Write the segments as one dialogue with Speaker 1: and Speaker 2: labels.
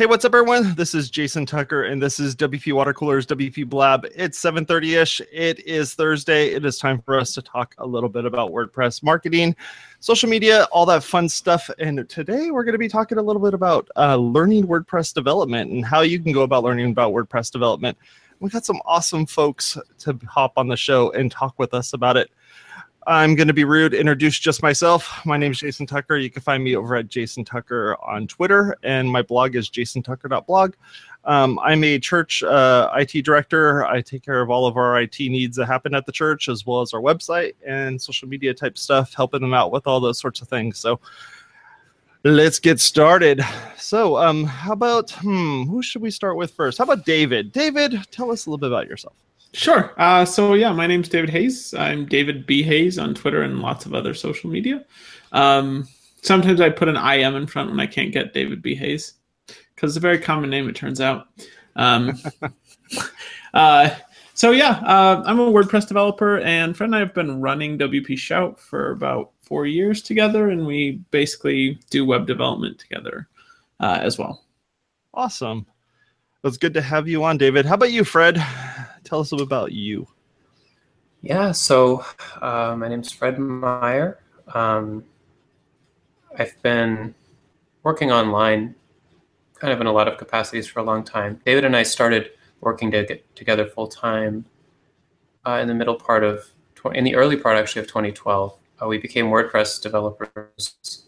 Speaker 1: Hey, what's up, everyone? This is Jason Tucker, and this is WP Water Coolers WP Blab. It's 7:30ish. It is Thursday. It is time for us to talk a little bit about WordPress marketing, social media, all that fun stuff. And today we're going to be talking a little bit about uh, learning WordPress development and how you can go about learning about WordPress development. We got some awesome folks to hop on the show and talk with us about it. I'm going to be rude, introduce just myself. My name is Jason Tucker. You can find me over at Jason Tucker on Twitter, and my blog is jasontucker.blog. Um, I'm a church uh, IT director. I take care of all of our IT needs that happen at the church, as well as our website and social media type stuff, helping them out with all those sorts of things. So let's get started. So, um, how about hmm, who should we start with first? How about David? David, tell us a little bit about yourself.
Speaker 2: Sure. Uh, so yeah, my name's David Hayes. I'm David B Hayes on Twitter and lots of other social media. Um, sometimes I put an IM in front when I can't get David B Hayes because it's a very common name. It turns out. Um, uh, so yeah, uh, I'm a WordPress developer, and Fred and I have been running WP Shout for about four years together, and we basically do web development together uh, as well.
Speaker 1: Awesome. It was good to have you on, David. How about you, Fred? Tell us a about you.
Speaker 3: Yeah, so uh, my name's Fred Meyer. Um, I've been working online kind of in a lot of capacities for a long time. David and I started working to get together full time uh, in the middle part of, in the early part actually of 2012. Uh, we became WordPress developers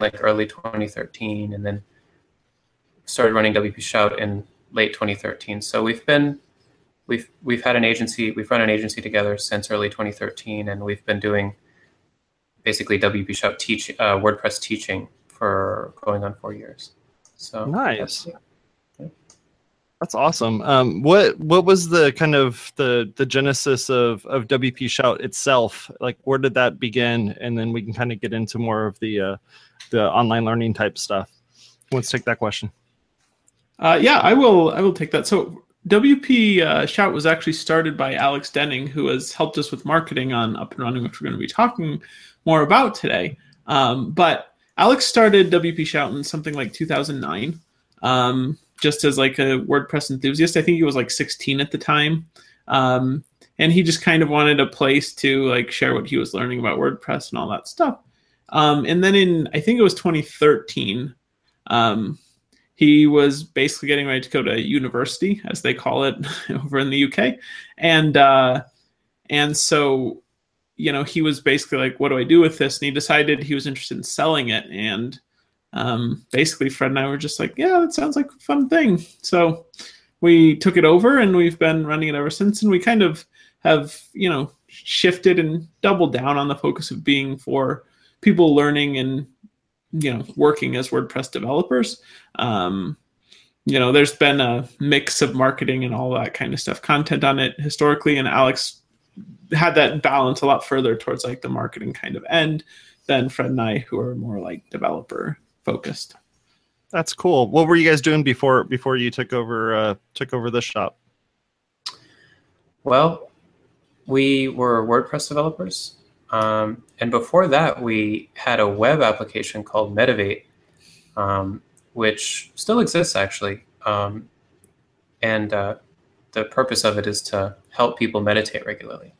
Speaker 3: like early 2013 and then started running WP Shout in late 2013. So we've been we've we've had an agency we've run an agency together since early 2013 and we've been doing basically WP Shout teach uh, WordPress teaching for going on four years. So
Speaker 1: nice. That's, yeah. that's awesome. Um, what what was the kind of the the genesis of of WP Shout itself? Like, where did that begin? And then we can kind of get into more of the uh, the online learning type stuff. Let's take that question.
Speaker 2: Uh, yeah, I will. I will take that. So WP uh, Shout was actually started by Alex Denning, who has helped us with marketing on Up and Running, which we're going to be talking more about today. Um, but Alex started WP Shout in something like 2009, um, just as like a WordPress enthusiast. I think he was like 16 at the time, um, and he just kind of wanted a place to like share what he was learning about WordPress and all that stuff. Um, and then in I think it was 2013 um, he was basically getting ready to go to university, as they call it over in the UK, and uh, and so you know he was basically like, "What do I do with this?" And he decided he was interested in selling it, and um, basically Fred and I were just like, "Yeah, that sounds like a fun thing." So we took it over, and we've been running it ever since, and we kind of have you know shifted and doubled down on the focus of being for people learning and you know working as WordPress developers. Um, you know, there's been a mix of marketing and all that kind of stuff, content on it historically, and Alex had that balance a lot further towards like the marketing kind of end than Fred and I, who are more like developer focused.
Speaker 1: That's cool. What were you guys doing before before you took over uh, took over the shop?
Speaker 3: Well, we were WordPress developers. Um, and before that, we had a web application called Medivate, um, which still exists actually. Um, and uh, the purpose of it is to help people meditate regularly.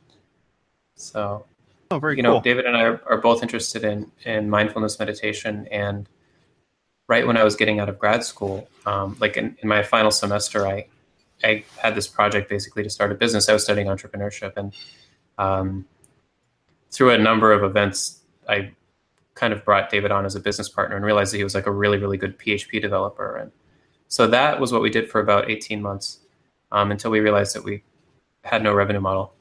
Speaker 3: So,
Speaker 1: oh, very
Speaker 3: you
Speaker 1: cool.
Speaker 3: know, David and I are, are both interested in in mindfulness meditation. And right when I was getting out of grad school, um, like in, in my final semester, I I had this project basically to start a business. I was studying entrepreneurship and um, through a number of events, I kind of brought David on as a business partner and realized that he was like a really, really good PHP developer. And so that was what we did for about 18 months um, until we realized that we had no revenue model.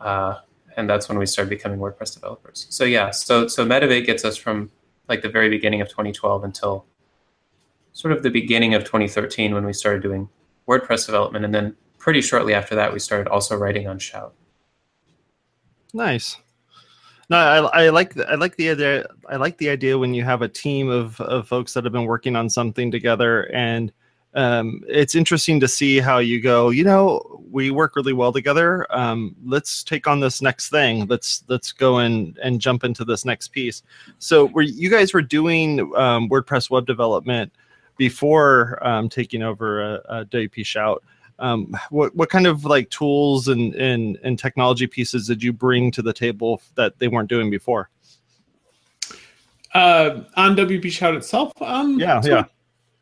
Speaker 3: Uh, and that's when we started becoming WordPress developers. So yeah, so so Medivate gets us from like the very beginning of 2012 until sort of the beginning of 2013 when we started doing WordPress development, and then pretty shortly after that we started also writing on Shout.
Speaker 1: Nice. No, I, I like I like the idea. I like the idea when you have a team of of folks that have been working on something together, and um, it's interesting to see how you go. You know, we work really well together. Um, let's take on this next thing. Let's let's go and and jump into this next piece. So, were you guys were doing um, WordPress web development? before um, taking over a, a WP Shout. Um, what what kind of like tools and, and and technology pieces did you bring to the table that they weren't doing before?
Speaker 2: Uh, on WP Shout itself, um,
Speaker 1: Yeah,
Speaker 2: so
Speaker 1: yeah.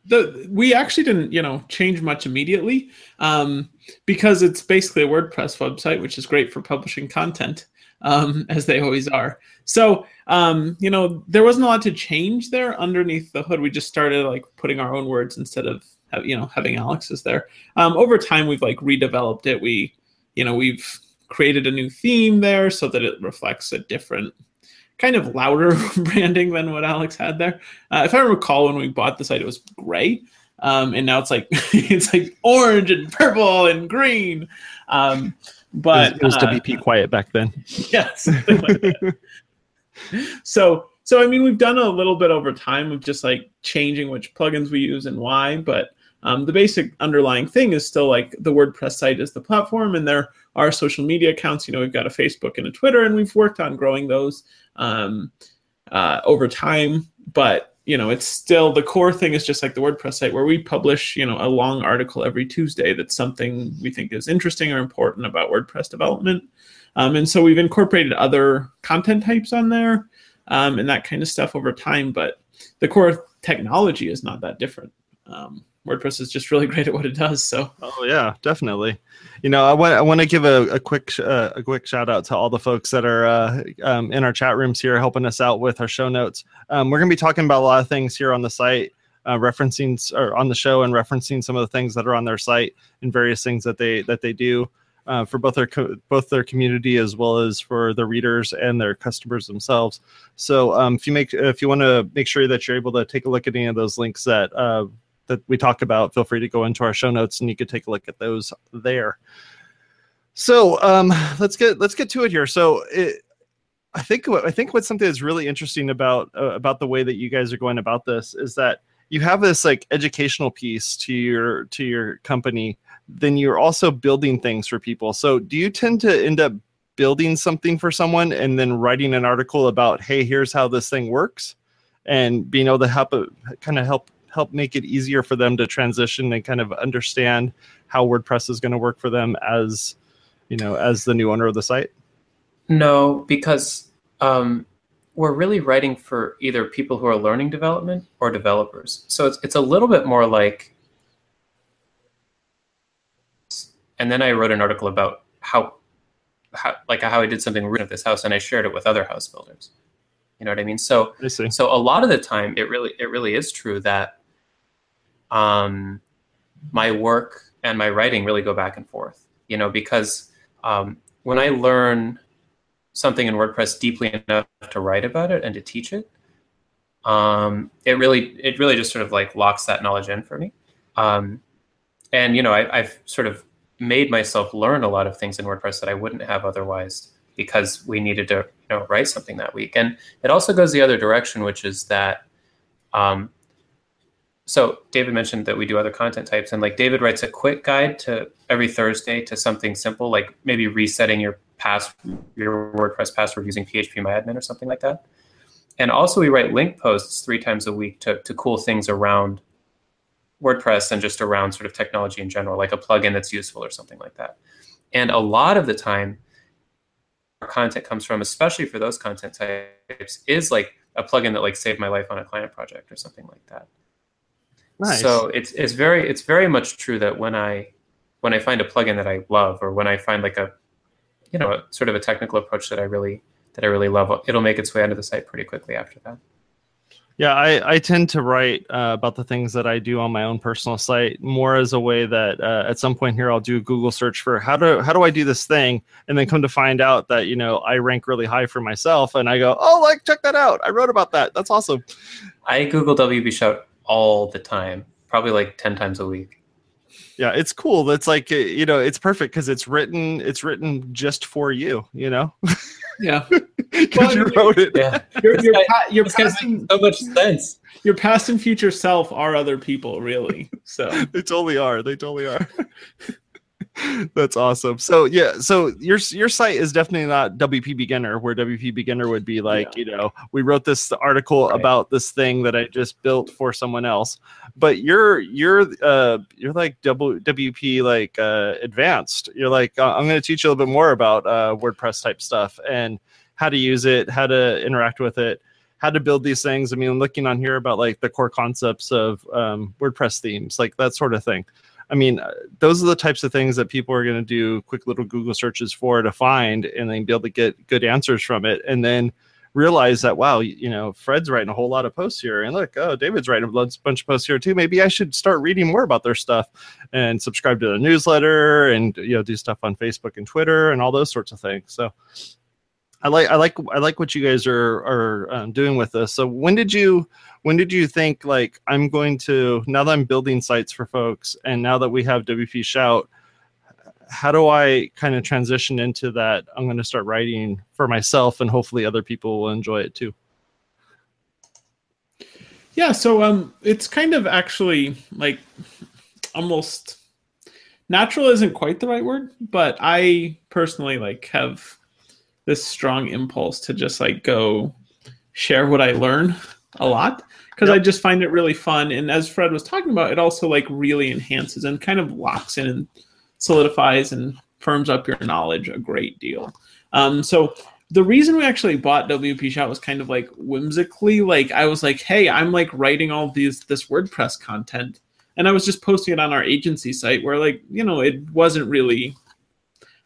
Speaker 2: The we actually didn't, you know, change much immediately, um, because it's basically a WordPress website, which is great for publishing content, um, as they always are. So, um, you know, there wasn't a lot to change there underneath the hood. We just started like putting our own words instead of you know having Alex is there. Um, over time, we've like redeveloped it. We, you know, we've created a new theme there so that it reflects a different kind of louder branding than what Alex had there. Uh, if I recall, when we bought the site, it was gray, um, and now it's like it's like orange and purple and green. Um, but
Speaker 1: it was, it was
Speaker 2: uh,
Speaker 1: WP Quiet back then.
Speaker 2: yeah, like so so I mean, we've done a little bit over time of just like changing which plugins we use and why, but um, the basic underlying thing is still like the WordPress site is the platform, and there are social media accounts. You know, we've got a Facebook and a Twitter, and we've worked on growing those um, uh, over time. But you know, it's still the core thing is just like the WordPress site where we publish you know a long article every Tuesday that's something we think is interesting or important about WordPress development. Um, and so we've incorporated other content types on there um, and that kind of stuff over time. But the core technology is not that different. Um, WordPress is just really great at what it does. So
Speaker 1: Oh yeah, definitely. You know, I want I want to give a, a quick uh, a quick shout out to all the folks that are uh, um, in our chat rooms here, helping us out with our show notes. Um, we're gonna be talking about a lot of things here on the site, uh, referencing or on the show and referencing some of the things that are on their site and various things that they that they do. Uh, for both their co- both their community as well as for the readers and their customers themselves. So um, if you make if you want to make sure that you're able to take a look at any of those links that uh, that we talk about, feel free to go into our show notes and you could take a look at those there. So um, let's get let's get to it here. So it, I think I think what's something that's really interesting about uh, about the way that you guys are going about this is that you have this like educational piece to your to your company. Then you're also building things for people. So do you tend to end up building something for someone and then writing an article about, hey, here's how this thing works, and being able to help it kind of help help make it easier for them to transition and kind of understand how WordPress is going to work for them as you know as the new owner of the site?
Speaker 3: No, because um, we're really writing for either people who are learning development or developers. So it's it's a little bit more like. And then I wrote an article about how, how like how I did something rude with this house, and I shared it with other house builders. You know what I mean? So
Speaker 1: I
Speaker 3: so a lot of the time, it really it really is true that um, my work and my writing really go back and forth. You know, because um, when I learn something in WordPress deeply enough to write about it and to teach it, um, it really it really just sort of like locks that knowledge in for me. Um, and you know, I, I've sort of made myself learn a lot of things in WordPress that I wouldn't have otherwise because we needed to you know write something that week. And it also goes the other direction, which is that. Um, so David mentioned that we do other content types, and like David writes a quick guide to every Thursday to something simple, like maybe resetting your pass your WordPress password using PHPMyAdmin or something like that. And also we write link posts three times a week to, to cool things around WordPress and just around sort of technology in general, like a plugin that's useful or something like that. And a lot of the time, our content comes from, especially for those content types, is like a plugin that like saved my life on a client project or something like that.
Speaker 1: Nice.
Speaker 3: So it's it's very it's very much true that when I when I find a plugin that I love or when I find like a you know a, sort of a technical approach that I really that I really love, it'll make its way onto the site pretty quickly after that.
Speaker 1: Yeah, I, I tend to write uh, about the things that I do on my own personal site more as a way that uh, at some point here I'll do a Google search for how do how do I do this thing, and then come to find out that you know I rank really high for myself, and I go, oh, like check that out, I wrote about that, that's awesome.
Speaker 3: I Google WP Shout all the time, probably like ten times a week.
Speaker 1: Yeah, it's cool. That's like uh, you know, it's perfect because it's written it's written just for you, you know,
Speaker 2: yeah,
Speaker 1: because you wrote it.
Speaker 3: Yeah,
Speaker 2: your
Speaker 3: This
Speaker 2: your,
Speaker 3: guy-
Speaker 2: pa- your
Speaker 3: this guy's
Speaker 2: past
Speaker 3: making
Speaker 2: and,
Speaker 3: so much sense.
Speaker 2: your past and future self are other people, really. So
Speaker 1: They totally are. They totally are. That's awesome. So yeah, so your your site is definitely not WP Beginner, where WP Beginner would be like, yeah. you know, we wrote this article right. about this thing that I just built for someone else. But you're you're uh you're like w, WP like uh advanced. You're like uh, I'm going to teach you a little bit more about uh WordPress type stuff and how to use it, how to interact with it how to build these things. I mean, I'm looking on here about like the core concepts of um, WordPress themes, like that sort of thing. I mean, uh, those are the types of things that people are going to do quick little Google searches for to find and then be able to get good answers from it. And then realize that, wow, you know, Fred's writing a whole lot of posts here. And look, oh, David's writing a bunch of posts here too. Maybe I should start reading more about their stuff and subscribe to the newsletter and, you know, do stuff on Facebook and Twitter and all those sorts of things. So, I like I like I like what you guys are are um, doing with this. So when did you when did you think like I'm going to now that I'm building sites for folks and now that we have WP Shout, how do I kind of transition into that? I'm going to start writing for myself and hopefully other people will enjoy it too.
Speaker 2: Yeah, so um it's kind of actually like almost natural isn't quite the right word, but I personally like have this strong impulse to just like go share what I learn a lot because yep. I just find it really fun. And as Fred was talking about, it also like really enhances and kind of locks in and solidifies and firms up your knowledge a great deal. Um, so the reason we actually bought WP Shout was kind of like whimsically. Like I was like, hey, I'm like writing all these this WordPress content, and I was just posting it on our agency site where like you know it wasn't really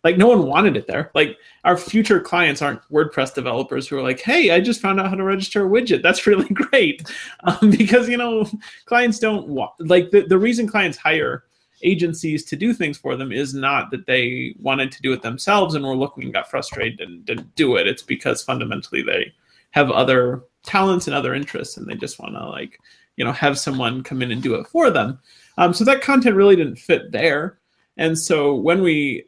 Speaker 2: like no one wanted it there. Like our future clients aren't WordPress developers who are like, "Hey, I just found out how to register a widget. That's really great," um, because you know clients don't want like the the reason clients hire agencies to do things for them is not that they wanted to do it themselves and were looking and got frustrated and didn't do it. It's because fundamentally they have other talents and other interests and they just want to like you know have someone come in and do it for them. Um, so that content really didn't fit there. And so when we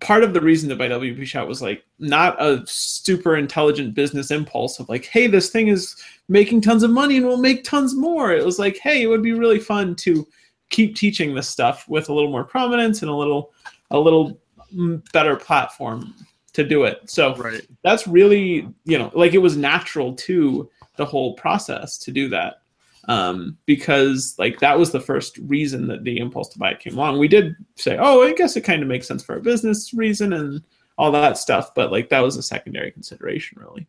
Speaker 2: part of the reason that buy WP Shout was like not a super intelligent business impulse of like, hey, this thing is making tons of money and we'll make tons more. It was like, hey, it would be really fun to keep teaching this stuff with a little more prominence and a little a little mm, better platform to do it. So right. that's really, you know, like it was natural to the whole process to do that um, because like that was the first reason that the impulse to buy it came along. We did say, oh, I guess it kind of makes sense for a business reason and all that stuff, but like that was a secondary consideration, really.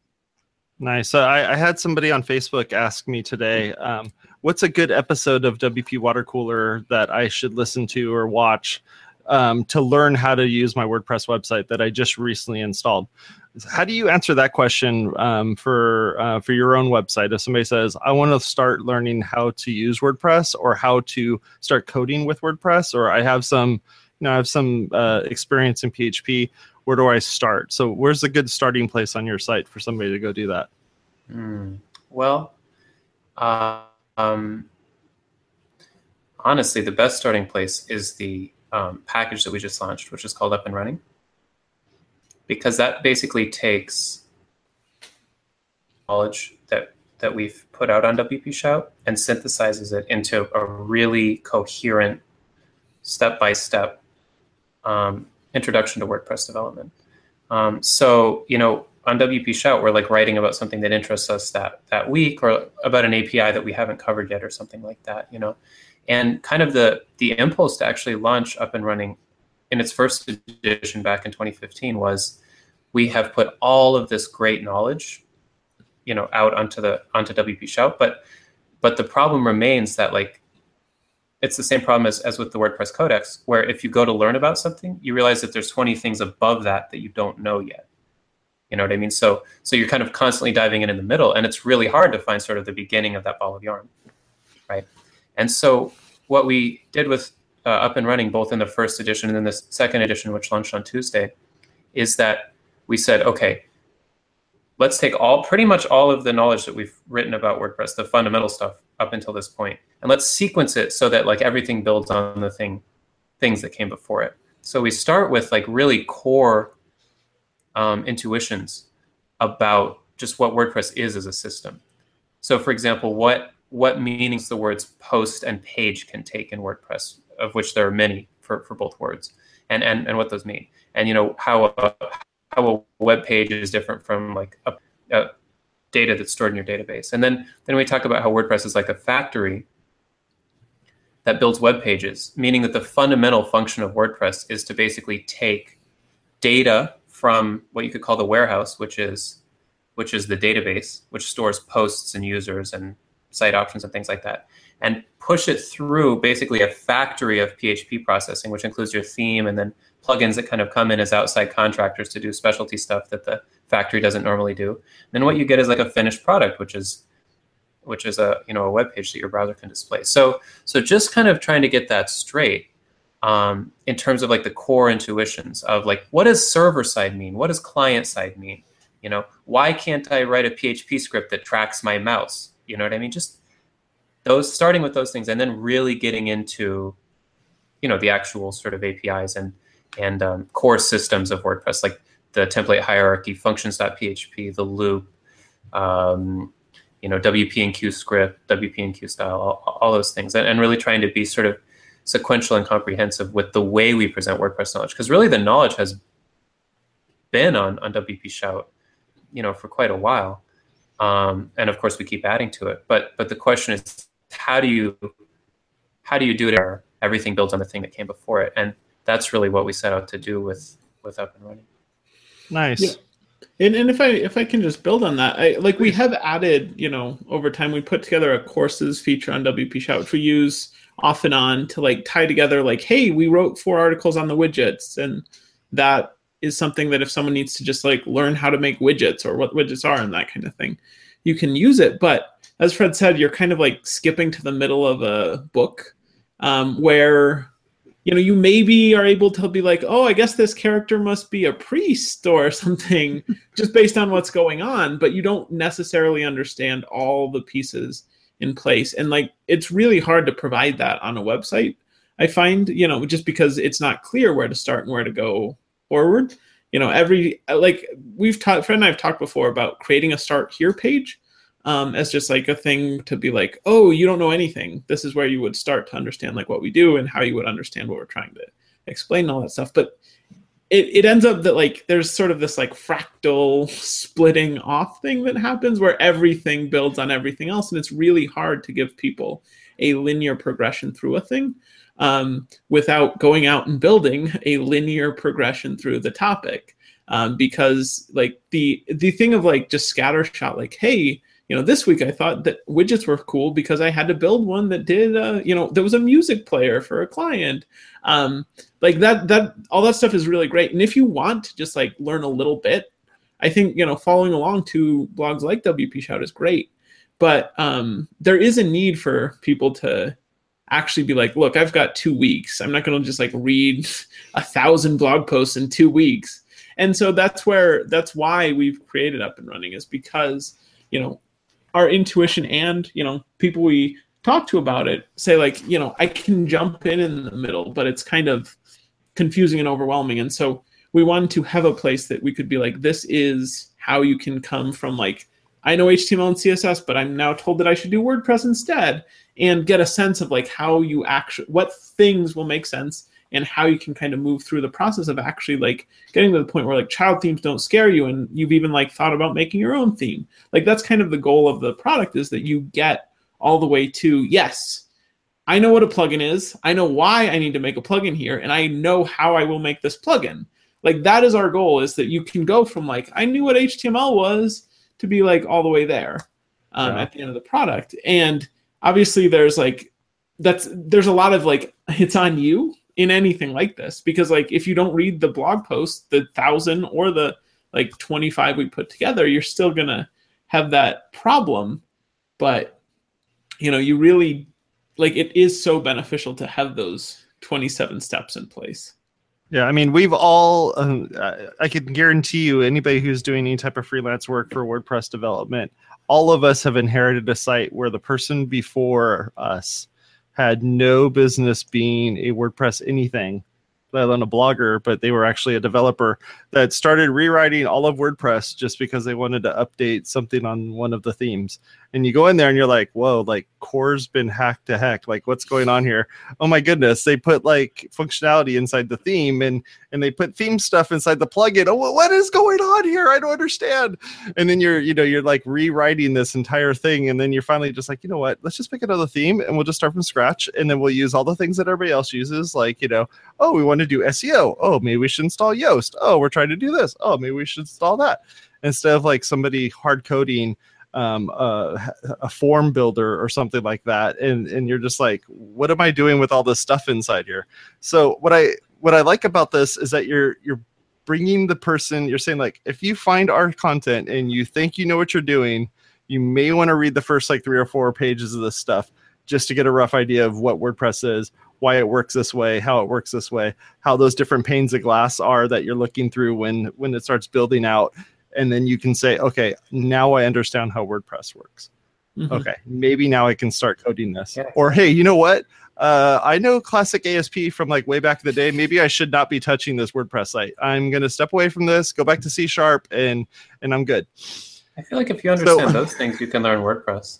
Speaker 1: Nice. So I, I had somebody on Facebook ask me today, um, what's a good episode of WP Water Cooler that I should listen to or watch um, to learn how to use my WordPress website that I just recently installed? How do you answer that question um, for uh, for your own website? If somebody says i want to start learning how to use wordpress or how to start coding with wordpress or i have some you know i have some uh, experience in php where do i start? So where's a good starting place on your site for somebody to go do that?
Speaker 3: Mm, well uh, um, honestly the best starting place is the um, package that we just launched which is called up and running because that basically takes knowledge that that we've put out on WP Shout and synthesizes it into a really coherent, step-by-step um, introduction to WordPress development. Um, so you know, on WP Shout, we're like writing about something that interests us that that week, or about an API that we haven't covered yet, or something like that. You know, and kind of the the impulse to actually launch up and running in its first edition back in 2015 was we have put all of this great knowledge you know out onto the onto WP Shout but but the problem remains that like it's the same problem as, as with the WordPress codex where if you go to learn about something you realize that there's 20 things above that that you don't know yet. You know what I mean? So so you're kind of constantly diving in in the middle and it's really hard to find sort of the beginning of that ball of yarn right? And so what we did with uh, up and running, both in the first edition and then the second edition, which launched on Tuesday, is that we said, okay, let's take all pretty much all of the knowledge that we've written about WordPress, the fundamental stuff up until this point, and let's sequence it so that like everything builds on the thing things that came before it. So we start with like really core um, intuitions about just what WordPress is as a system. So for example, what what meanings the words post and page can take in WordPress of which there are many for, for both words. and and and what those mean, and you know how a, how a web page is different from like a, a data that's stored in your database, and then then we talk about how WordPress is like a factory that builds web pages, meaning that the fundamental function of WordPress is to basically take data from what you could call the warehouse, which is which is the database, which stores posts and users and site options and things like that, and push it through basically a factory of PHP processing, which includes your theme and then plugins that kind of come in as outside contractors to do specialty stuff that the factory doesn't normally do. And then what you get is like a finished product, which is which is a you know a web page that your browser can display. So so just kind of trying to get that straight um, in terms of like the core intuitions of like what does server side mean? What does client side mean? You know, why can't I write a PHP script that tracks my mouse? You know what I mean? Just those starting with those things and then really getting into you know the actual sort of APIs and and um, core systems of WordPress like the template hierarchy, functions.php, the loop, um, you know, WP enqueue script, WP enqueue style, all, all those things, and, and, really trying to be sort of sequential and comprehensive with the way we present WordPress knowledge, because really the knowledge has been on on WP Shout, you know, for quite a while, um, and of course we keep adding to it. But but the question is, how do you how do you do it? Everything builds on the thing that came before it, and that's really what we set out to do with with up and running.
Speaker 1: Nice. Yeah.
Speaker 2: And, and if I if I can just build on that, I like we have added, you know, over time we put together a courses feature on WP Shout, which we use off and on to like tie together like, hey, we wrote four articles on the widgets. And that is something that if someone needs to just like learn how to make widgets or what widgets are and that kind of thing, you can use it. But as Fred said, you're kind of like skipping to the middle of a book um, where you know, you maybe are able to be like, oh, I guess this character must be a priest or something, just based on what's going on, but you don't necessarily understand all the pieces in place. And like, it's really hard to provide that on a website. I find, you know, just because it's not clear where to start and where to go forward. You know, every like we've taught, Fred and I've talked before about creating a start here page um, as just like a thing to be like, oh, you don't know anything. This is where you would start to understand like what we do and how you would understand what we're trying to explain and all that stuff. But it, it ends up that like there's sort of this like fractal splitting off thing that happens where everything builds on everything else. And it's really hard to give people a linear progression through a thing um, without going out and building a linear progression through the topic. Um, because like the the thing of like just scattershot like hey you know this week i thought that widgets were cool because i had to build one that did uh, you know there was a music player for a client. Um, like that that all that stuff is really great. And if you want to just like learn a little bit i think you know following along to blogs like wp shout is great. But um, there is a need for people to actually be like look i've got two weeks. I'm not going to just like read a thousand blog posts in two weeks. And so that's where that's why we've created up and running is because you know our intuition and you know people we talk to about it say like you know i can jump in in the middle but it's kind of confusing and overwhelming. And so we wanted to have a place that we could be like this is how you can come from like i know html and css but i'm now told that i should do wordpress instead and get a sense of like how you actually what things will make sense and how you can kind of move through the process of actually like getting to the point where like child themes don't scare you and you've even like thought about making your own theme. Like that's kind of the goal of the product is that you get all the way to yes i know what a plugin is. I know why i need to make a plugin here and i know how i will make this plugin. Like that is our goal is that you can go from like i knew what html was to be like all the way there um, yeah. at the end of the product. And obviously there's like that's there's a lot of like it's on you in anything like this because like if you don't read the blog post the thousand or the like 25 we put together you're still gonna have that problem. But you know you really like it is so beneficial to have those 27 steps in place.
Speaker 1: Yeah, I mean, we've all, uh, I can guarantee you, anybody who's doing any type of freelance work for WordPress development, all of us have inherited a site where the person before us had no business being a WordPress anything, let alone a blogger, but they were actually a developer that started rewriting all of WordPress just because they wanted to update something on one of the themes. And you go in there and you're like, whoa, like core's been hacked to heck. Like what's going on here? Oh my goodness. They put like functionality inside the theme and and they put theme stuff inside the plugin. Oh, what is going on here? I don't understand. And then you're, you know, you're like rewriting this entire thing. And then you're finally just like, you know what? Let's just pick another theme and we'll just start from scratch. And then we'll use all the things that everybody else uses. Like, you know, oh, we want to do SEO. Oh, maybe we should install Yoast. Oh, we're trying to do this. Oh, maybe we should install that. Instead of like somebody hard coding um, uh, a form builder or something like that, and and you're just like, what am I doing with all this stuff inside here? So what I what I like about this is that you're you're bringing the person. You're saying like, if you find our content and you think you know what you're doing, you may want to read the first like three or four pages of this stuff just to get a rough idea of what WordPress is, why it works this way, how it works this way, how those different panes of glass are that you're looking through when when it starts building out, and then you can say, okay, now I understand how WordPress works. Mm-hmm. Okay, maybe now I can start coding this. Yeah. Or hey, you know what? Uh, I know classic ASP from like way back in the day. Maybe I should not be touching this WordPress site. I'm gonna step away from this, go back to C sharp, and and I'm good.
Speaker 3: I feel like if you understand so, those things, you can learn WordPress.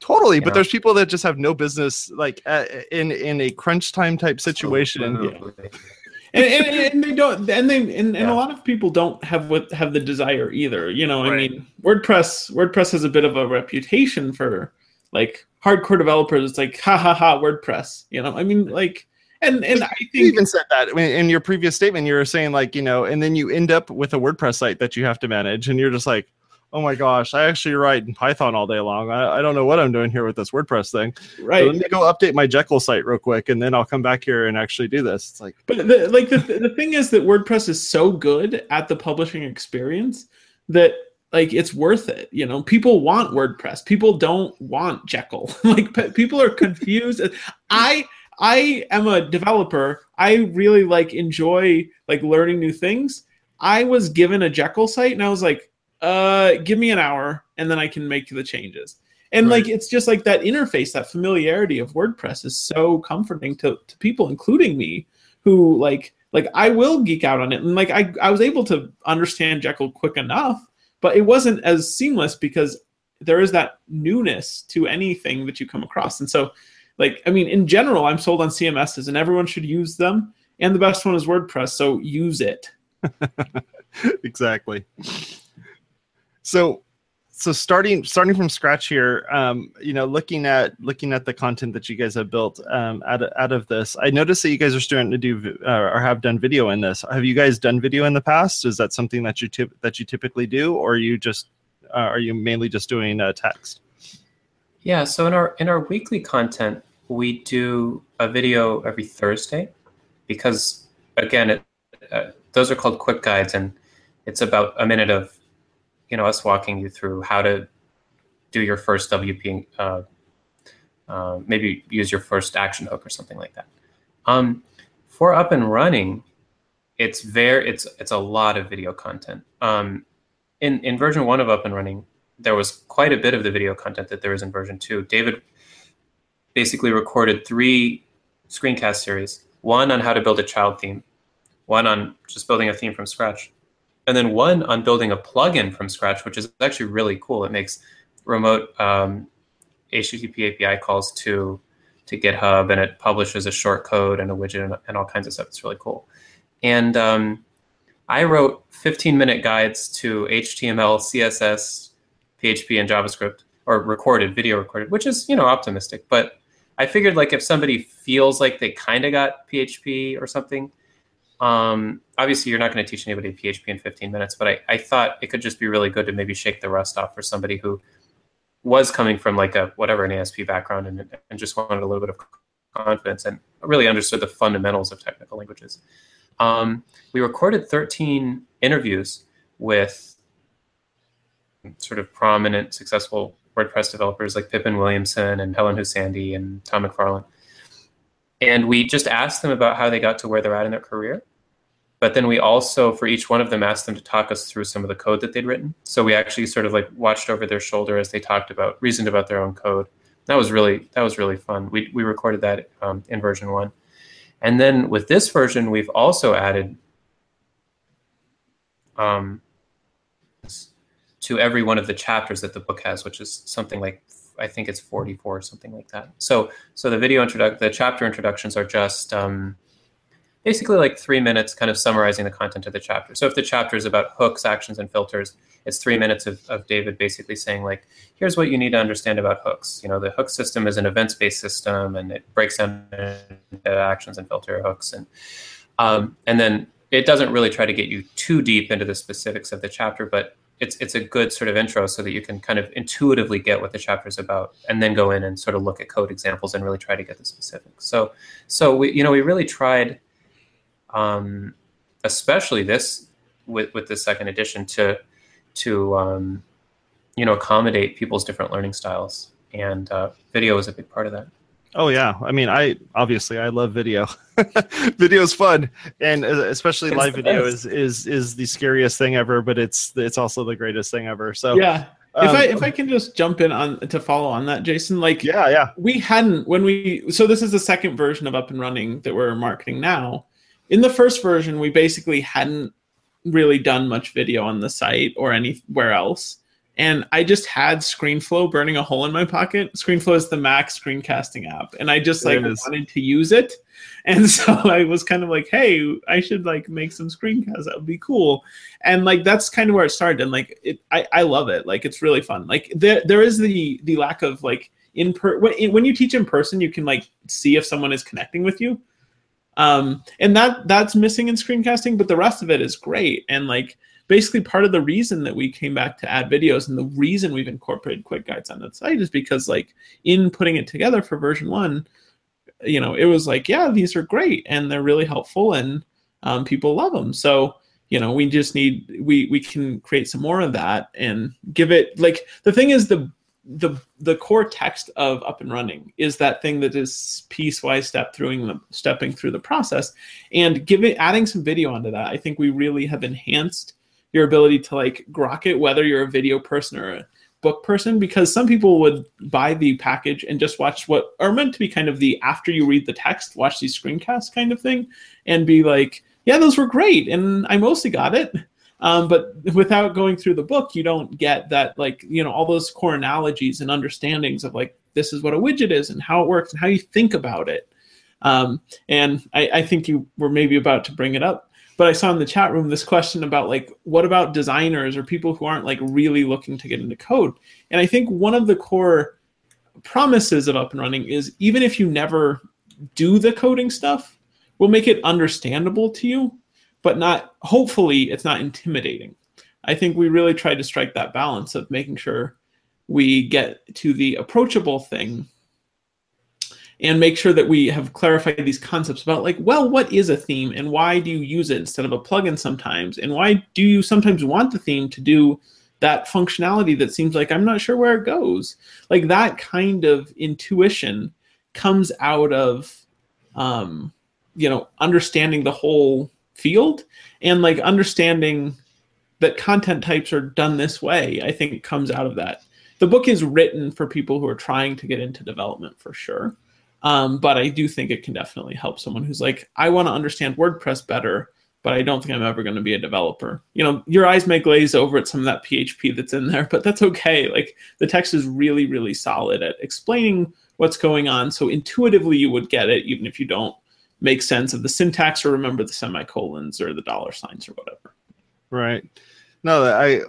Speaker 1: Totally, you but know? there's people that just have no business like uh, in in a crunch time type situation.
Speaker 2: and, and, and, they don't and they and, yeah. a lot of people don't have what have the desire either you know right. i mean wordpress wordpress has a bit of a reputation for like hardcore developers it's like ha ha ha wordpress you know i mean like and and i think
Speaker 1: you even said that in your previous statement you were saying like you know and then you end up with a wordpress site that you have to manage and you're just like oh my gosh, I actually write in Python all day long. I, I don't know what I'm doing here with this WordPress thing. Right. So let me go update my Jekyll site real quick, and then I'll come back here and actually do this. It's like,
Speaker 2: but the, like the the thing is that WordPress is so good at the publishing experience that like it's worth it. You know, people want WordPress. People don't want Jekyll. like people are confused. I I am a developer. I really like enjoy like learning new things. I was given a Jekyll site and I was like, uh, give me an hour and then I can make the changes. And right. like it's just like that interface, that familiarity of WordPress is so comforting to, to people, including me, who like like I will geek out on it. And like I, I was able to understand Jekyll quick enough, but it wasn't as seamless because there is that newness to anything that you come across. And so like I mean in general, I'm sold on CMSs and everyone should use them. And the best one is WordPress, so use it.
Speaker 1: exactly so so starting starting from scratch here um, you know looking at looking at the content that you guys have built um, out, of, out of this i noticed that you guys are starting to do uh, or have done video in this. Have you guys done video in the past? Is that something that you tip, that you typically do or are you just uh, are you mainly just doing uh, text?
Speaker 3: Yeah so in our in our weekly content we do a video every thursday because again it, uh, those are called quick guides and it's about a minute of you know us walking you through how to do your first WP, uh, uh, maybe use your first action hook or something like that. Um, for up and running, it's very it's it's a lot of video content. Um, in in version one of up and running, there was quite a bit of the video content that there is in version two. David basically recorded three screencast series: one on how to build a child theme, one on just building a theme from scratch, and then one on building a plugin from scratch, which is actually really cool. It makes remote um, HTTP API calls to to GitHub, and it publishes a short code and a widget and, and all kinds of stuff. It's really cool. And um, I wrote 15 minute guides to HTML, CSS, PHP, and JavaScript, or recorded, video recorded, which is you know optimistic. But I figured like if somebody feels like they kind of got PHP or something, um, obviously, you're not going to teach anybody PHP in 15 minutes, but I, I thought it could just be really good to maybe shake the rust off for somebody who was coming from like a whatever an ASP background and, and just wanted a little bit of confidence and really understood the fundamentals of technical languages. Um, we recorded 13 interviews with sort of prominent, successful WordPress developers like Pippin Williamson and Helen Hou-Sandí and Tom McFarland. And we just asked them about how they got to where they're at in their career but then we also, for each one of them, asked them to talk us through some of the code that they'd written. So we actually sort of like watched over their shoulder as they talked about, reasoned about their own code. That was really that was really fun. We we recorded that um, in version one, And then with this version, we've also added um, to every one of the chapters that the book has, which is something like I think it's 44 or something like that. So so the video introduction, the chapter introductions are just um, basically like three minutes, kind of summarizing the content of the chapter. So if the chapter is about hooks, actions, and filters, it's three minutes of, of David basically saying like, here's what you need to understand about hooks. You know, the hook system is an events-based system, and it breaks down into actions and filter hooks, and um, and then it doesn't really try to get you too deep into the specifics of the chapter, but it's it's a good sort of intro so that you can kind of intuitively get what the chapter is about, and then go in and sort of look at code examples and really try to get the specifics. So so we you know we really tried, um, especially this with with the second edition to to um, you know accommodate people's different learning styles, and uh, video is a big part of that.
Speaker 1: Oh yeah, I mean, I obviously I love video. video is fun, and uh, especially
Speaker 3: It's
Speaker 1: live video
Speaker 3: best.
Speaker 1: is is is the scariest thing ever. But it's it's also the greatest thing ever. So
Speaker 2: Yeah. if
Speaker 1: um,
Speaker 2: I if I can just jump in on to follow on that, Jason, like
Speaker 1: yeah, yeah,
Speaker 2: we hadn't when we so this is the second version of up and running that we're marketing now in the first version we basically hadn't really done much video on the site or anywhere else. And i just had screenflow burning a hole in my pocket. Screenflow is the mac screencasting app and i just like wanted to use it. And so i was kind of like hey i should like make some screencasts. That would be cool. And like that's kind of where it started. And like it i, I love it. Like it's really fun. Like there, there is the the lack of like in per when, when you teach in person you can like see if someone is connecting with you um and that that's missing in screencasting but the rest of it is great. And like basically part of the reason that we came back to add videos and the reason we've incorporated quick guides on the site is because like in putting it together for version one you know it was like yeah these are great and they're really helpful and um, people love them so you know we just need we we can create some more of that and give it like the thing is the the the core text of up and running is that thing that is piecewise step through the stepping through the process. And giving adding some video onto that i think we really have enhanced your ability to like grok it whether you're a video person or a book person because some people would buy the package and just watch what are meant to be kind of the after you read the text watch these screencasts kind of thing and be like yeah those were great and i mostly got it um, but without going through the book you don't get that like you know all those core analogies and understandings of like this is what a widget is and how it works and how you think about it. Um, and I, I think you were maybe about to bring it up but i saw in the chat room this question about like what about designers or people who aren't like really looking to get into code? And i think one of the core promises of up and running is even if you never do the coding stuff we'll make it understandable to you but not hopefully it's not intimidating. I think we really tried to strike that balance of making sure we get to the approachable thing and make sure that we have clarified these concepts about like well what is a theme and why do you use it instead of a plugin sometimes? And why do you sometimes want the theme to do that functionality that seems like i'm not sure where it goes? Like that kind of intuition comes out of um you know understanding the whole field. And like understanding that content types are done this way i think comes out of that. The book is written for people who are trying to get into development for sure. Um, but i do think it can definitely help someone who's like i want to understand wordpress better but i don't think i'm ever going to be a developer. You know your eyes may glaze over at some of that php that's in there but that's okay. Like the text is really really solid at explaining what's going on. So intuitively you would get it even if you don't make sense of the syntax or remember the semicolons or the dollar signs or whatever
Speaker 1: right. No, I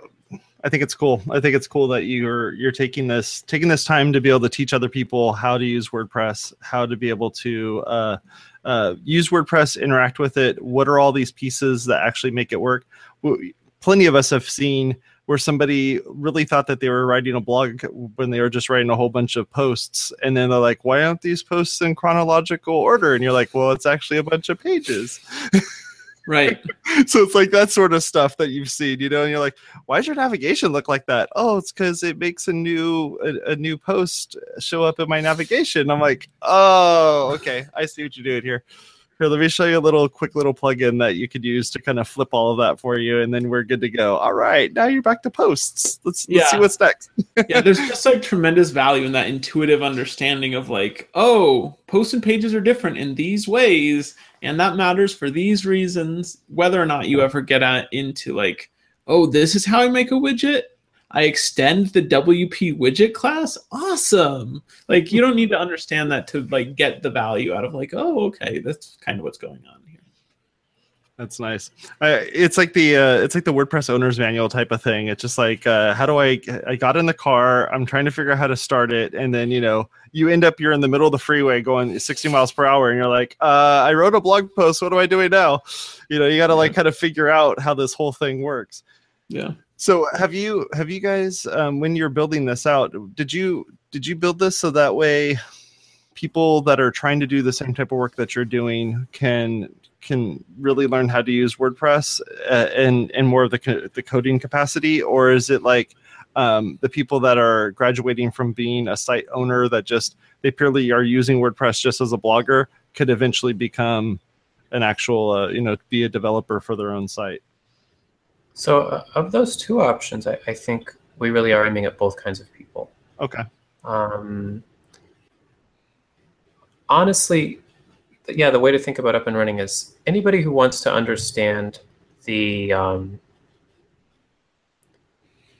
Speaker 1: I think it's cool. I think it's cool that you're you're taking this taking this time to be able to teach other people how to use WordPress, how to be able to uh, uh, use WordPress, interact with it. What are all these pieces that actually make it work? Plenty of us have seen where somebody really thought that they were writing a blog when they were just writing a whole bunch of posts, and then they're like, "Why aren't these posts in chronological order?" And you're like, "Well, it's actually a bunch of pages."
Speaker 2: right
Speaker 1: so it's like that sort of stuff that you've seen, you know, and you're like, why does your navigation look like that? Oh, it's because it makes a new a, a new post show up in my navigation. I'm like, oh, okay, I see what you're doing here. Here, let me show you a little quick little plugin that you could use to kind of flip all of that for you, and then we're good to go. All right, now you're back to posts. Let's let's see what's next.
Speaker 2: yeah, there's just like tremendous value in that intuitive understanding of like, oh, posts and pages are different in these ways, and that matters for these reasons. Whether or not you ever get at, into like, oh, this is how I make a widget. I extend the WP widget class. Awesome. Like you don't need to understand that to like get the value out of like, oh, okay, that's kind of what's going on here.
Speaker 1: That's nice. Uh, it's like the uh, it's like the WordPress owner's manual type of thing. It's just like uh, how do I I got in the car, I'm trying to figure out how to start it, and then you know you end up you're in the middle of the freeway going 60 miles per hour, and you're like, uh, I wrote a blog post. What am I doing now? You know, you got to like kind of figure out how this whole thing works.
Speaker 2: Yeah.
Speaker 1: So have you have you guys um, when you're building this out, did you did you build this so that way people that are trying to do the same type of work that you're doing can can really learn how to use WordPress uh, in in more of the co- the coding capacity, or is it like um, the people that are graduating from being a site owner that just they purely are using WordPress just as a blogger could eventually become an actual uh, you know be a developer for their own site?
Speaker 3: So, uh, of those two options, I, I think we really are aiming at both kinds of people.
Speaker 1: Okay.
Speaker 3: Um, honestly, yeah, the way to think about up and running is anybody who wants to understand the um,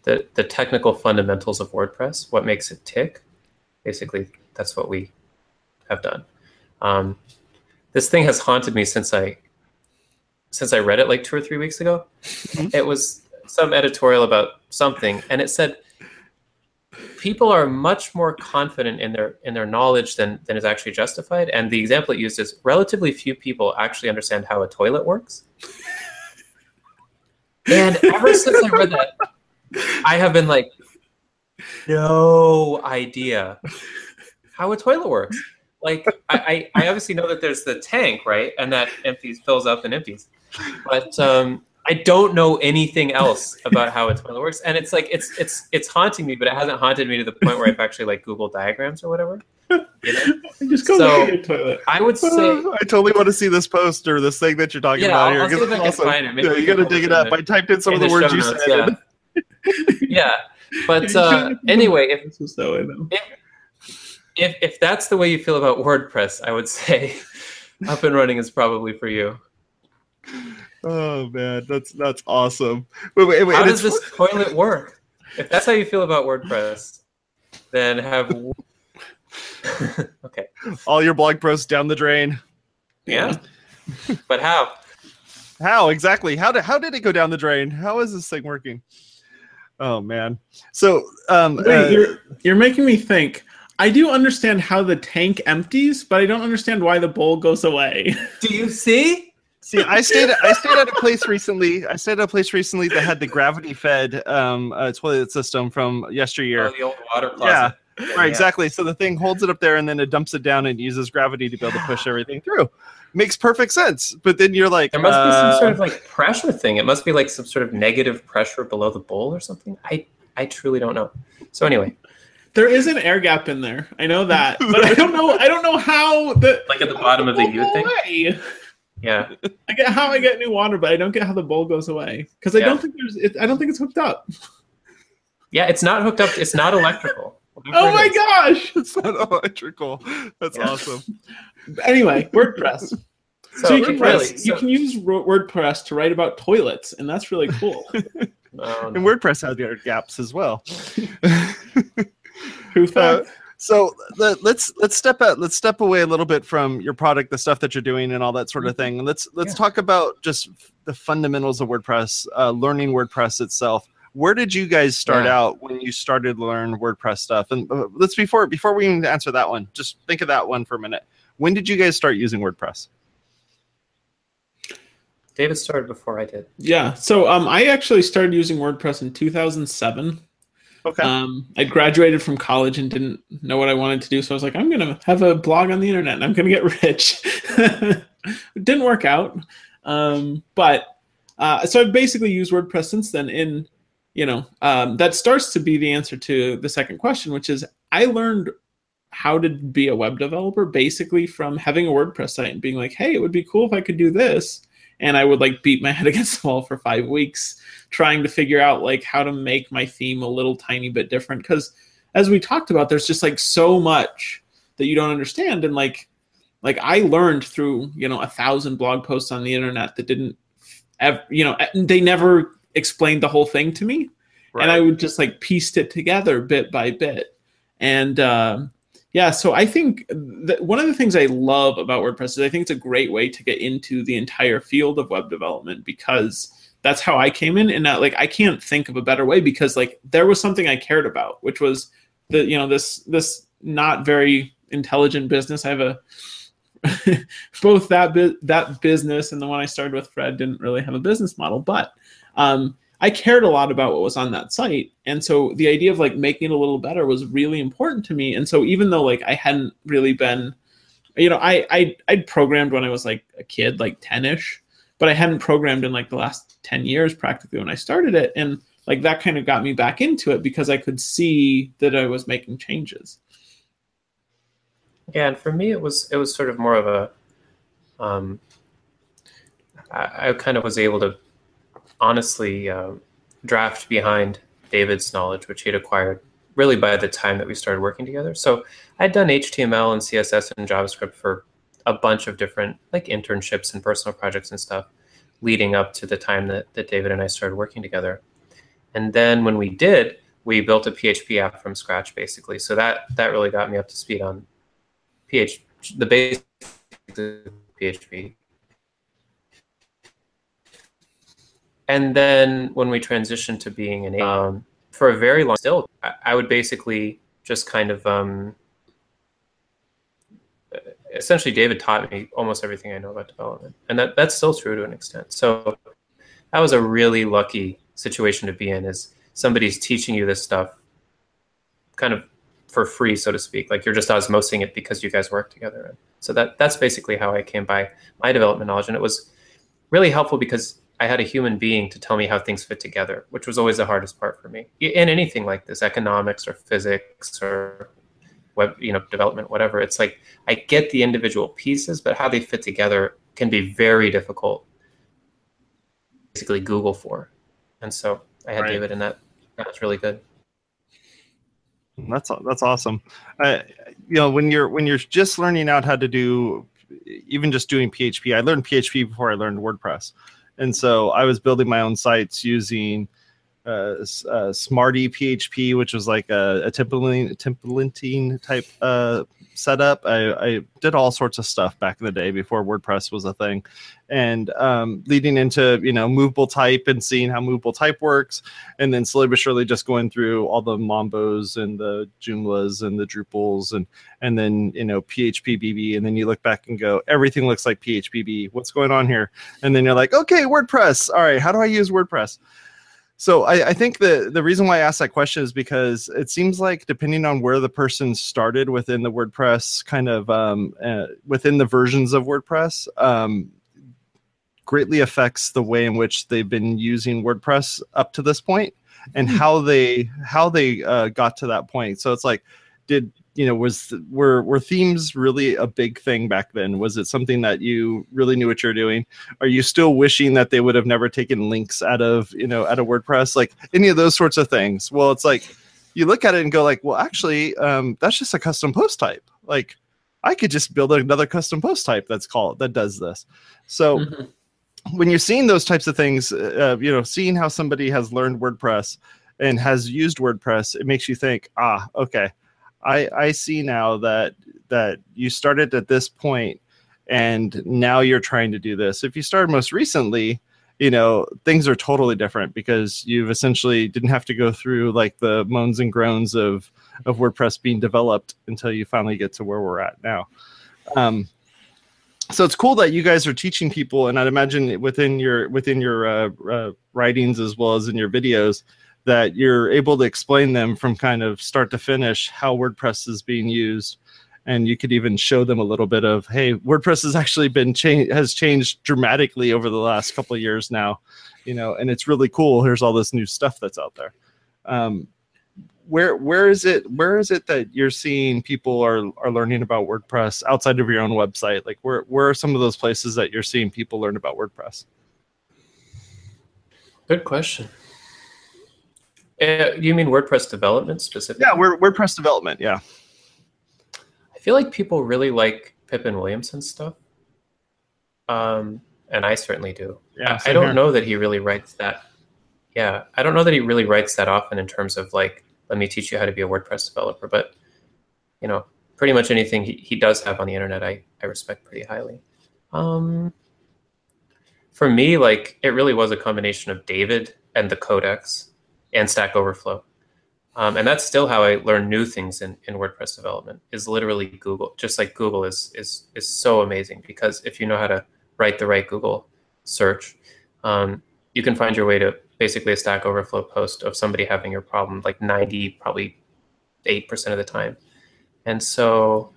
Speaker 3: the the technical fundamentals of WordPress, what makes it tick. Basically, that's what we have done. Um, this thing has haunted me since I since I read it like two or three weeks ago. Mm-hmm. It was some editorial about something, and it said people are much more confident in their in their knowledge than than is actually justified. And the example it used is relatively few people actually understand how a toilet works. And ever since I read that, I have been like, no idea how a toilet works. Like I, I, I obviously know that there's the tank, right? And that empties fills up and empties. But um I don't know anything else about how a toilet works, and it's like it's it's it's haunting me, but it hasn't haunted me to the point where I've actually like Google diagrams or whatever. You know?
Speaker 2: Just go
Speaker 3: So-
Speaker 2: look at your toilet.
Speaker 3: I would say
Speaker 1: I totally want to see this post or this thing that you're talking
Speaker 3: Yeah,
Speaker 1: about
Speaker 3: I'll-
Speaker 1: here.
Speaker 3: I'll see
Speaker 1: 'cause
Speaker 3: if I can
Speaker 1: awesome.
Speaker 3: find it.
Speaker 1: Yeah, you
Speaker 3: can
Speaker 1: got to dig it
Speaker 3: it
Speaker 1: up.
Speaker 3: in
Speaker 1: I typed in some
Speaker 3: in
Speaker 1: of the
Speaker 3: the
Speaker 1: words
Speaker 3: show
Speaker 1: you
Speaker 3: notes,
Speaker 1: said.
Speaker 3: yeah. yeah. But uh, anyway, if,
Speaker 2: This is so I know.
Speaker 3: if if that's the way you feel about WordPress, I would say up and running is probably for you.
Speaker 1: Oh man, that's that's awesome. Wait, wait, wait.
Speaker 3: How does
Speaker 1: it's-
Speaker 3: this toilet work? If that's how you feel about WordPress, then have okay.
Speaker 1: all your blog posts down the drain?
Speaker 3: Yeah. But how?
Speaker 1: How exactly? How did how did it go down the drain? How is this thing working? Oh man. So um
Speaker 2: Wait,
Speaker 1: uh,
Speaker 2: you're you're making me think. I do understand how the tank empties, but I don't understand why the bowl goes away.
Speaker 3: Do you see?
Speaker 1: See I stayed I stayed at a place recently. I stayed at a place recently that had the gravity fed um uh, toilet system from yesteryear.
Speaker 3: Oh, the old water closet. yeah.
Speaker 1: Right,
Speaker 3: Yeah.
Speaker 1: exactly. So the thing holds it up there and then it dumps it down and uses gravity to be able to push everything through. Makes perfect sense. But then you're like,
Speaker 3: There must be
Speaker 1: uh,
Speaker 3: some sort of like pressure thing. It must be like some sort of negative pressure below the bowl or something. I I truly don't know. So anyway,
Speaker 2: There is an air gap in there. I know that, but I don't know. I don't know how the
Speaker 3: like at the bottom of the
Speaker 2: bowl
Speaker 3: U thing.
Speaker 2: Away.
Speaker 3: Yeah.
Speaker 2: I get how I get new water, but I don't get how the bowl goes away because I
Speaker 3: Yeah.
Speaker 2: don't think there's. It, I don't think it's hooked up.
Speaker 3: Yeah, it's not hooked up. It's not electrical.
Speaker 2: Oh my
Speaker 3: is.
Speaker 2: gosh!
Speaker 1: it's not electrical. That's
Speaker 3: Yeah.
Speaker 1: awesome.
Speaker 2: Anyway, WordPress.
Speaker 3: So,
Speaker 2: So, you, can
Speaker 3: really,
Speaker 2: press- you can use WordPress to write about toilets, and that's really cool.
Speaker 3: oh,
Speaker 1: And. WordPress has their gaps as well.
Speaker 2: Who
Speaker 1: Uh,
Speaker 2: thought?
Speaker 1: So let, let's let's step out let's step away a little bit from your product the stuff that you're doing and all that sort of thing and let's let's
Speaker 3: Yeah.
Speaker 1: talk about just the fundamentals of wordpress uh, learning wordpress itself where did you guys start
Speaker 3: Yeah.
Speaker 1: out when you started to learn wordpress stuff and uh, let's before before we even answer that one just think of that one for a minute when did you guys start using wordpress
Speaker 3: David started before I did.
Speaker 2: Yeah. So um, I actually started using WordPress in 2007.
Speaker 1: Okay
Speaker 2: Um, I graduated from college and didn't know what I wanted to do, so I was like, I'm gonna have a blog on the internet and I'm gonna get rich. it didn't work out, um, but uh, so I've basically used WordPress since then. In you know, um, that starts to be the answer to the second question, which is I learned how to be a web developer basically from having a WordPress site and being like, hey, it would be cool if I could do this. And I would like beat my head against the wall for five weeks trying to figure out like how to make my theme a little tiny bit different. Because as we talked about, there's just like so much that you don't understand. And like like I learned through, you know, a thousand blog posts on the internet that didn't ever, you know, they never explained the whole thing to me. Right. And I would just like pieced it together bit by bit. And uh, yeah, so I think that one of the things I love about WordPress is I think it's a great way to get into the entire field of web development because that's how I came in. And that, like I can't think of a better way because like there was something I cared about, which was the you know this this not very intelligent business. I have a both that bu- that business and the one I started with Fred didn't really have a business model, but um, I cared a lot about what was on that site. And so the idea of like making it a little better was really important to me. And so even though like I hadn't really been, you know, I I I'd programmed when I was like a kid, like 10-ish, but I hadn't programmed in like the last 10 years practically when I started it. And like that kind of got me back into it because I could see that I was making changes.
Speaker 3: Yeah, and for me it was it was sort of more of a um I, I kind of was able to honestly uh, draft behind David's knowledge, which he had acquired really by the time that we started working together. So I'd done HTML and CSS and JavaScript for a bunch of different like internships and personal projects and stuff leading up to the time that, that David and I started working together. And then when we did, we built a PHP app from scratch basically. So that that really got me up to speed on PHP, the basics of PHP. And then when we transitioned to being an um, for a very long still, I, I would basically just kind of um, essentially David taught me almost everything I know about development, and that that's still true to an extent. So that was a really lucky situation to be in. Is somebody's teaching you this stuff, kind of for free, so to speak. Like you're just osmosing it because you guys work together. So that that's basically how I came by my development knowledge, and it was really helpful because I had a human being to tell me how things fit together, which was always the hardest part for me. In anything like this, economics or physics or web, you know, development, whatever. It's like I get the individual pieces, but how they fit together can be very difficult. Basically, Google for, and so I had right. David, and that that's really good.
Speaker 1: That's that's awesome. Uh, you know, when you're when you're just learning out how to do, even just doing PHP. I learned PHP before I learned WordPress. And so I was building my own sites using uh, uh, Smarty PHP, which was like a, a templating, type uh, setup. I, I, did all sorts of stuff back in the day before WordPress was a thing, and um, leading into you know movable type and seeing how movable type works, and then slowly but surely just going through all the Mambos and the Joomlas and the Drupals and and then you know PHP BB, and then you look back and go everything looks like PHP What's going on here? And then you're like, okay, WordPress. All right, how do I use WordPress? So I, I, think the the reason why I asked that question is because it seems like depending on where the person started within the WordPress kind of um, uh, within the versions of WordPress, um, greatly affects the way in which they've been using WordPress up to this point and hmm. how they how they uh, got to that point. So it's like, did you know was were were themes really a big thing back then? Was it something that you really knew what you're doing? Are you still wishing that they would have never taken links out of you know out of wordpress? Like any of those sorts of things. Well it's like you look at it and go like well actually um, that's just a custom post type. Like i could just build another custom post type that's called that does this. So mm-hmm. when you're seeing those types of things uh, you know seeing how somebody has learned wordpress and has used wordpress it makes you think ah okay I I see now that that you started at this point and now you're trying to do this. If you started most recently, you know, things are totally different because you've essentially didn't have to go through like the moans and groans of of WordPress being developed until you finally get to where we're at now. Um, so it's cool that you guys are teaching people, and I'd imagine within your within your uh, uh, writings as well as in your videos, that you're able to explain them from kind of start to finish how WordPress is being used. And you could even show them a little bit of, hey, WordPress has actually been changed has changed dramatically over the last couple of years now, you know, and it's really cool. Here's all this new stuff that's out there. Um, where where is it where is it that you're seeing people are are learning about WordPress outside of your own website? Like where where are some of those places that you're seeing people learn about WordPress?
Speaker 3: Good question. Uh, you mean WordPress development specifically?
Speaker 1: Yeah, WordPress development. Yeah.
Speaker 3: I feel like people really like Pippin Williamson stuff. Um, and I certainly do.
Speaker 1: Yeah,
Speaker 3: I, I don't here. know that he really writes that. Yeah, I don't know that he really writes that often in terms of like, let me teach you how to be a WordPress developer. But you know, pretty much anything he, he does have on the internet, I I respect pretty highly. Um, for me, like it really was a combination of David and the Codex and Stack Overflow. Um, and that's still how I learn new things in, in WordPress development is literally Google. Just like Google is is is so amazing because if you know how to write the right Google search, um, you can find your way to basically a Stack Overflow post of somebody having your problem like 90, probably 8% of the time. And so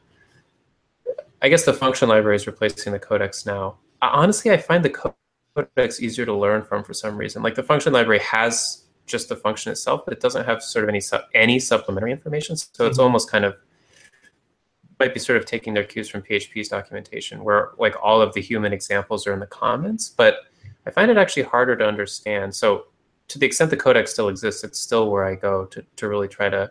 Speaker 3: I guess the function library is replacing the codex now. Honestly, I find the codex easier to learn from for some reason. Like the function library has just the function itself, but it doesn't have sort of any any supplementary information. So it's mm-hmm. almost kind of might be sort of taking their cues from PHP's documentation, where like all of the human examples are in the comments, but I find it actually harder to understand. So to the extent the codex still exists, it's still where I go to to really try to,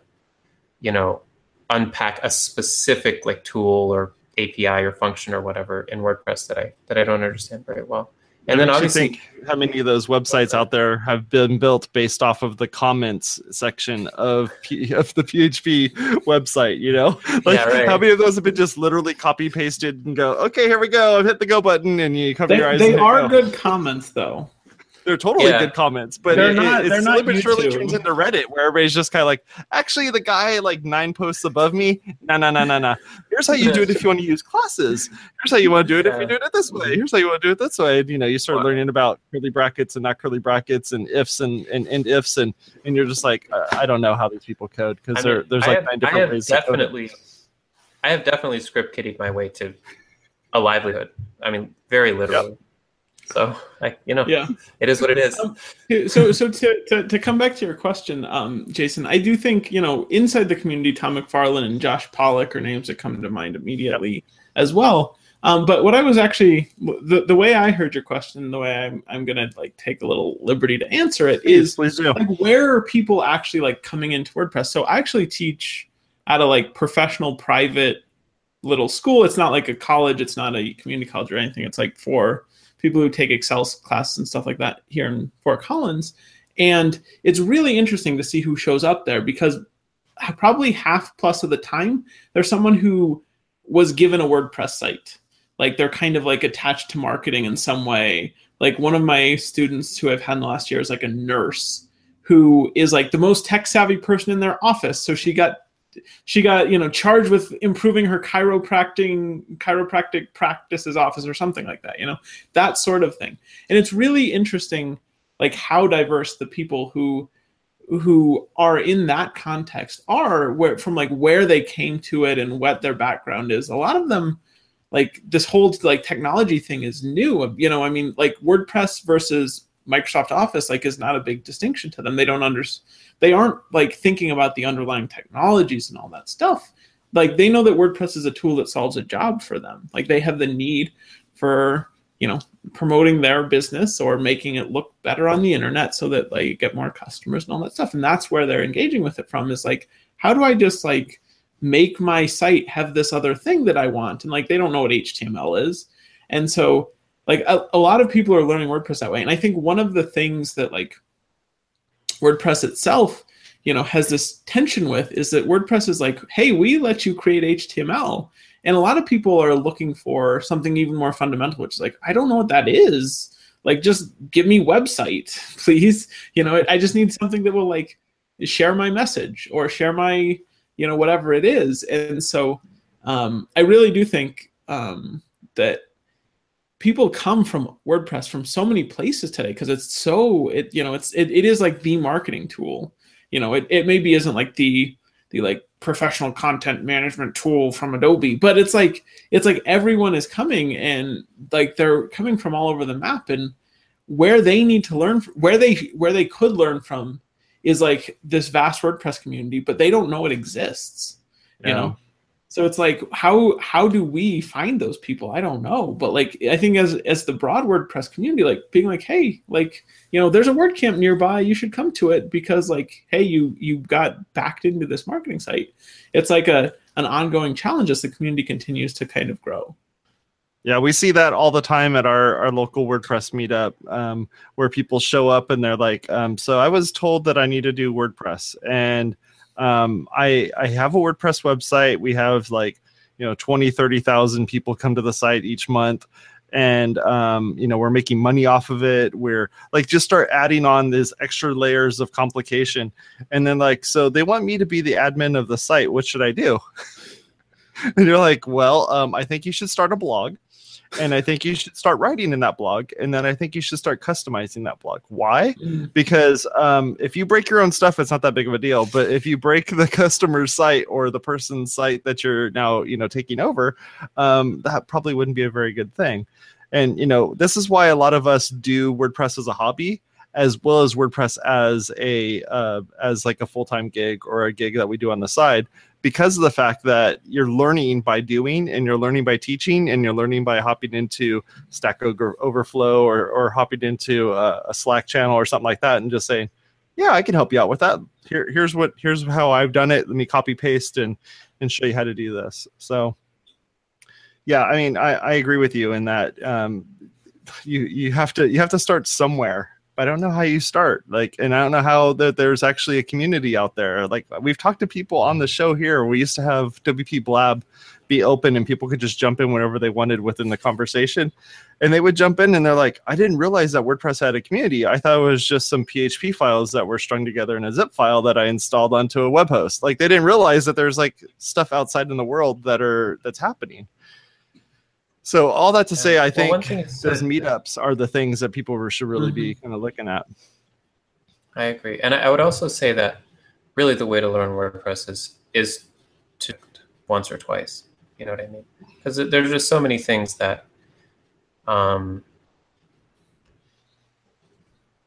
Speaker 3: you know, unpack a specific like tool or API or function or whatever in WordPress that I that I don't understand very well.
Speaker 1: And then obviously, think how many of those websites out there have been built based off of the comments section of P- of the PHP website? You know, like yeah, right. how many of those have been just literally copy pasted and go, okay, here we go, I've hit the go button, and you cover
Speaker 2: they,
Speaker 1: your eyes.
Speaker 2: They are good comments, though.
Speaker 1: They're totally yeah. good comments, but they're it, not. It, they're not but surely turns into Reddit, where everybody's just kind of like, actually, the guy like nine posts above me. No, no, no, no, no. Here's how you do it if you want to use classes. Here's how you want to do it yeah. if you do it this way. Here's how you want to do it this way. And, you know, you start wow. learning about curly brackets and not curly brackets and ifs and and, and ifs and and you're just like, uh, I don't know how these people code because there there's like
Speaker 3: have,
Speaker 1: nine different ways.
Speaker 3: Definitely, I have definitely script kiddied my way to a livelihood. I mean, very literally. Yep. So, I, you know, yeah, it is what it is. Um,
Speaker 2: so, so to, to, to come back to your question, um, Jason, I do think you know inside the community, Tom McFarlin and Josh Pollock are names that come to mind immediately yep. as well. Um, but what I was actually the, the way I heard your question, the way I'm I'm gonna like take a little liberty to answer it is
Speaker 1: please, please
Speaker 2: like where are people actually like coming into WordPress? So I actually teach at a like professional private little school. It's not like a college. It's not a community college or anything. It's like for people who take Excel classes and stuff like that here in Fort Collins. And it's really interesting to see who shows up there because probably half plus of the time there's someone who was given a WordPress site. Like they're kind of like attached to marketing in some way. Like one of my students who I've had in the last year is like a nurse who is like the most tech savvy person in their office. So she got she got you know charged with improving her chiropractic chiropractic practices office or something like that you know that sort of thing. And it's really interesting like how diverse the people who who are in that context are where from like where they came to it and what their background is. A lot of them like this whole like technology thing is new. You know i mean like wordpress versus microsoft office like is not a big distinction to them they don't understand they aren't like thinking about the underlying technologies and all that stuff. Like they know that WordPress is a tool that solves a job for them. Like they have the need for, you know, promoting their business or making it look better on the internet so that like get more customers and all that stuff. And that's where they're engaging with it from is like, how do I just like make my site have this other thing that I want? And like they don't know what HTML is. And so like a, a lot of people are learning WordPress that way. And I think one of the things that like WordPress itself, you know, has this tension with is that WordPress is like, hey, we let you create HTML. And a lot of people are looking for something even more fundamental, which is like, I don't know what that is. Like, just give me website, please. You know, I just need something that will like share my message or share my, you know, whatever it is. And so um, I really do think um, that people come from WordPress from so many places today because it's so it you know it's it, it is like the marketing tool. You know, it, it maybe isn't like the the like professional content management tool from Adobe, but it's like it's like everyone is coming and like they're coming from all over the map and where they need to learn where they where they could learn from is like this vast WordPress community, but they don't know it exists. You
Speaker 1: Yeah.
Speaker 2: know, so it's like how how do we find those people? I don't know, but like I think as as the broad WordPress community, like being like, hey, like you know, there's a WordCamp nearby, you should come to it because like, hey, you you got backed into this marketing site. It's like a an ongoing challenge as the community continues to kind of grow.
Speaker 1: Yeah, we see that all the time at our, our local WordPress meetup um, where people show up and they're like, um, so I was told that I need to do WordPress. And um, I, I have a WordPress website. We have like, you know, 20, 30,000 people come to the site each month. And, um, you know, we're making money off of it. We're like, just start adding on these extra layers of complication. And then, like, so they want me to be the admin of the site. What should I do? and you're like, well, um, I think you should start a blog and I think you should start writing in that blog, and then I think you should start customizing that blog. Why? Because um, if you break your own stuff, it's not that big of a deal. But if you break the customer's site or the person's site that you're now you know taking over, um, that probably wouldn't be a very good thing. And you know this is why a lot of us do WordPress as a hobby, as well as WordPress as a uh, as like a full time gig or a gig that we do on the side because of the fact that you're learning by doing and you're learning by teaching and you're learning by hopping into stack overflow or, or hopping into a, a slack channel or something like that and just saying yeah i can help you out with that. Here here's what here's how i've done it. Let me copy paste and and show you how to do this. So yeah i mean i, I agree with you in that um, you you have to you have to start somewhere I don't know how you start. Like, and I don't know how that there's actually a community out there. Like, we've talked to people on the show here. We used to have WP Blab be open and people could just jump in whenever they wanted within the conversation. And they would jump in and they're like, I didn't realize that WordPress had a community. I thought it was just some PHP files that were strung together in a zip file that I installed onto a web host. Like, they didn't realize that there's like stuff outside in the world that are that's happening. So all that to say, I
Speaker 3: Well,
Speaker 1: think
Speaker 3: one thing is
Speaker 1: those meetups are the things that people should really be kind of looking at.
Speaker 3: I agree, and I I would also say that really the way to learn WordPress is is to once or twice. You know what I mean? Because there's just so many things that um,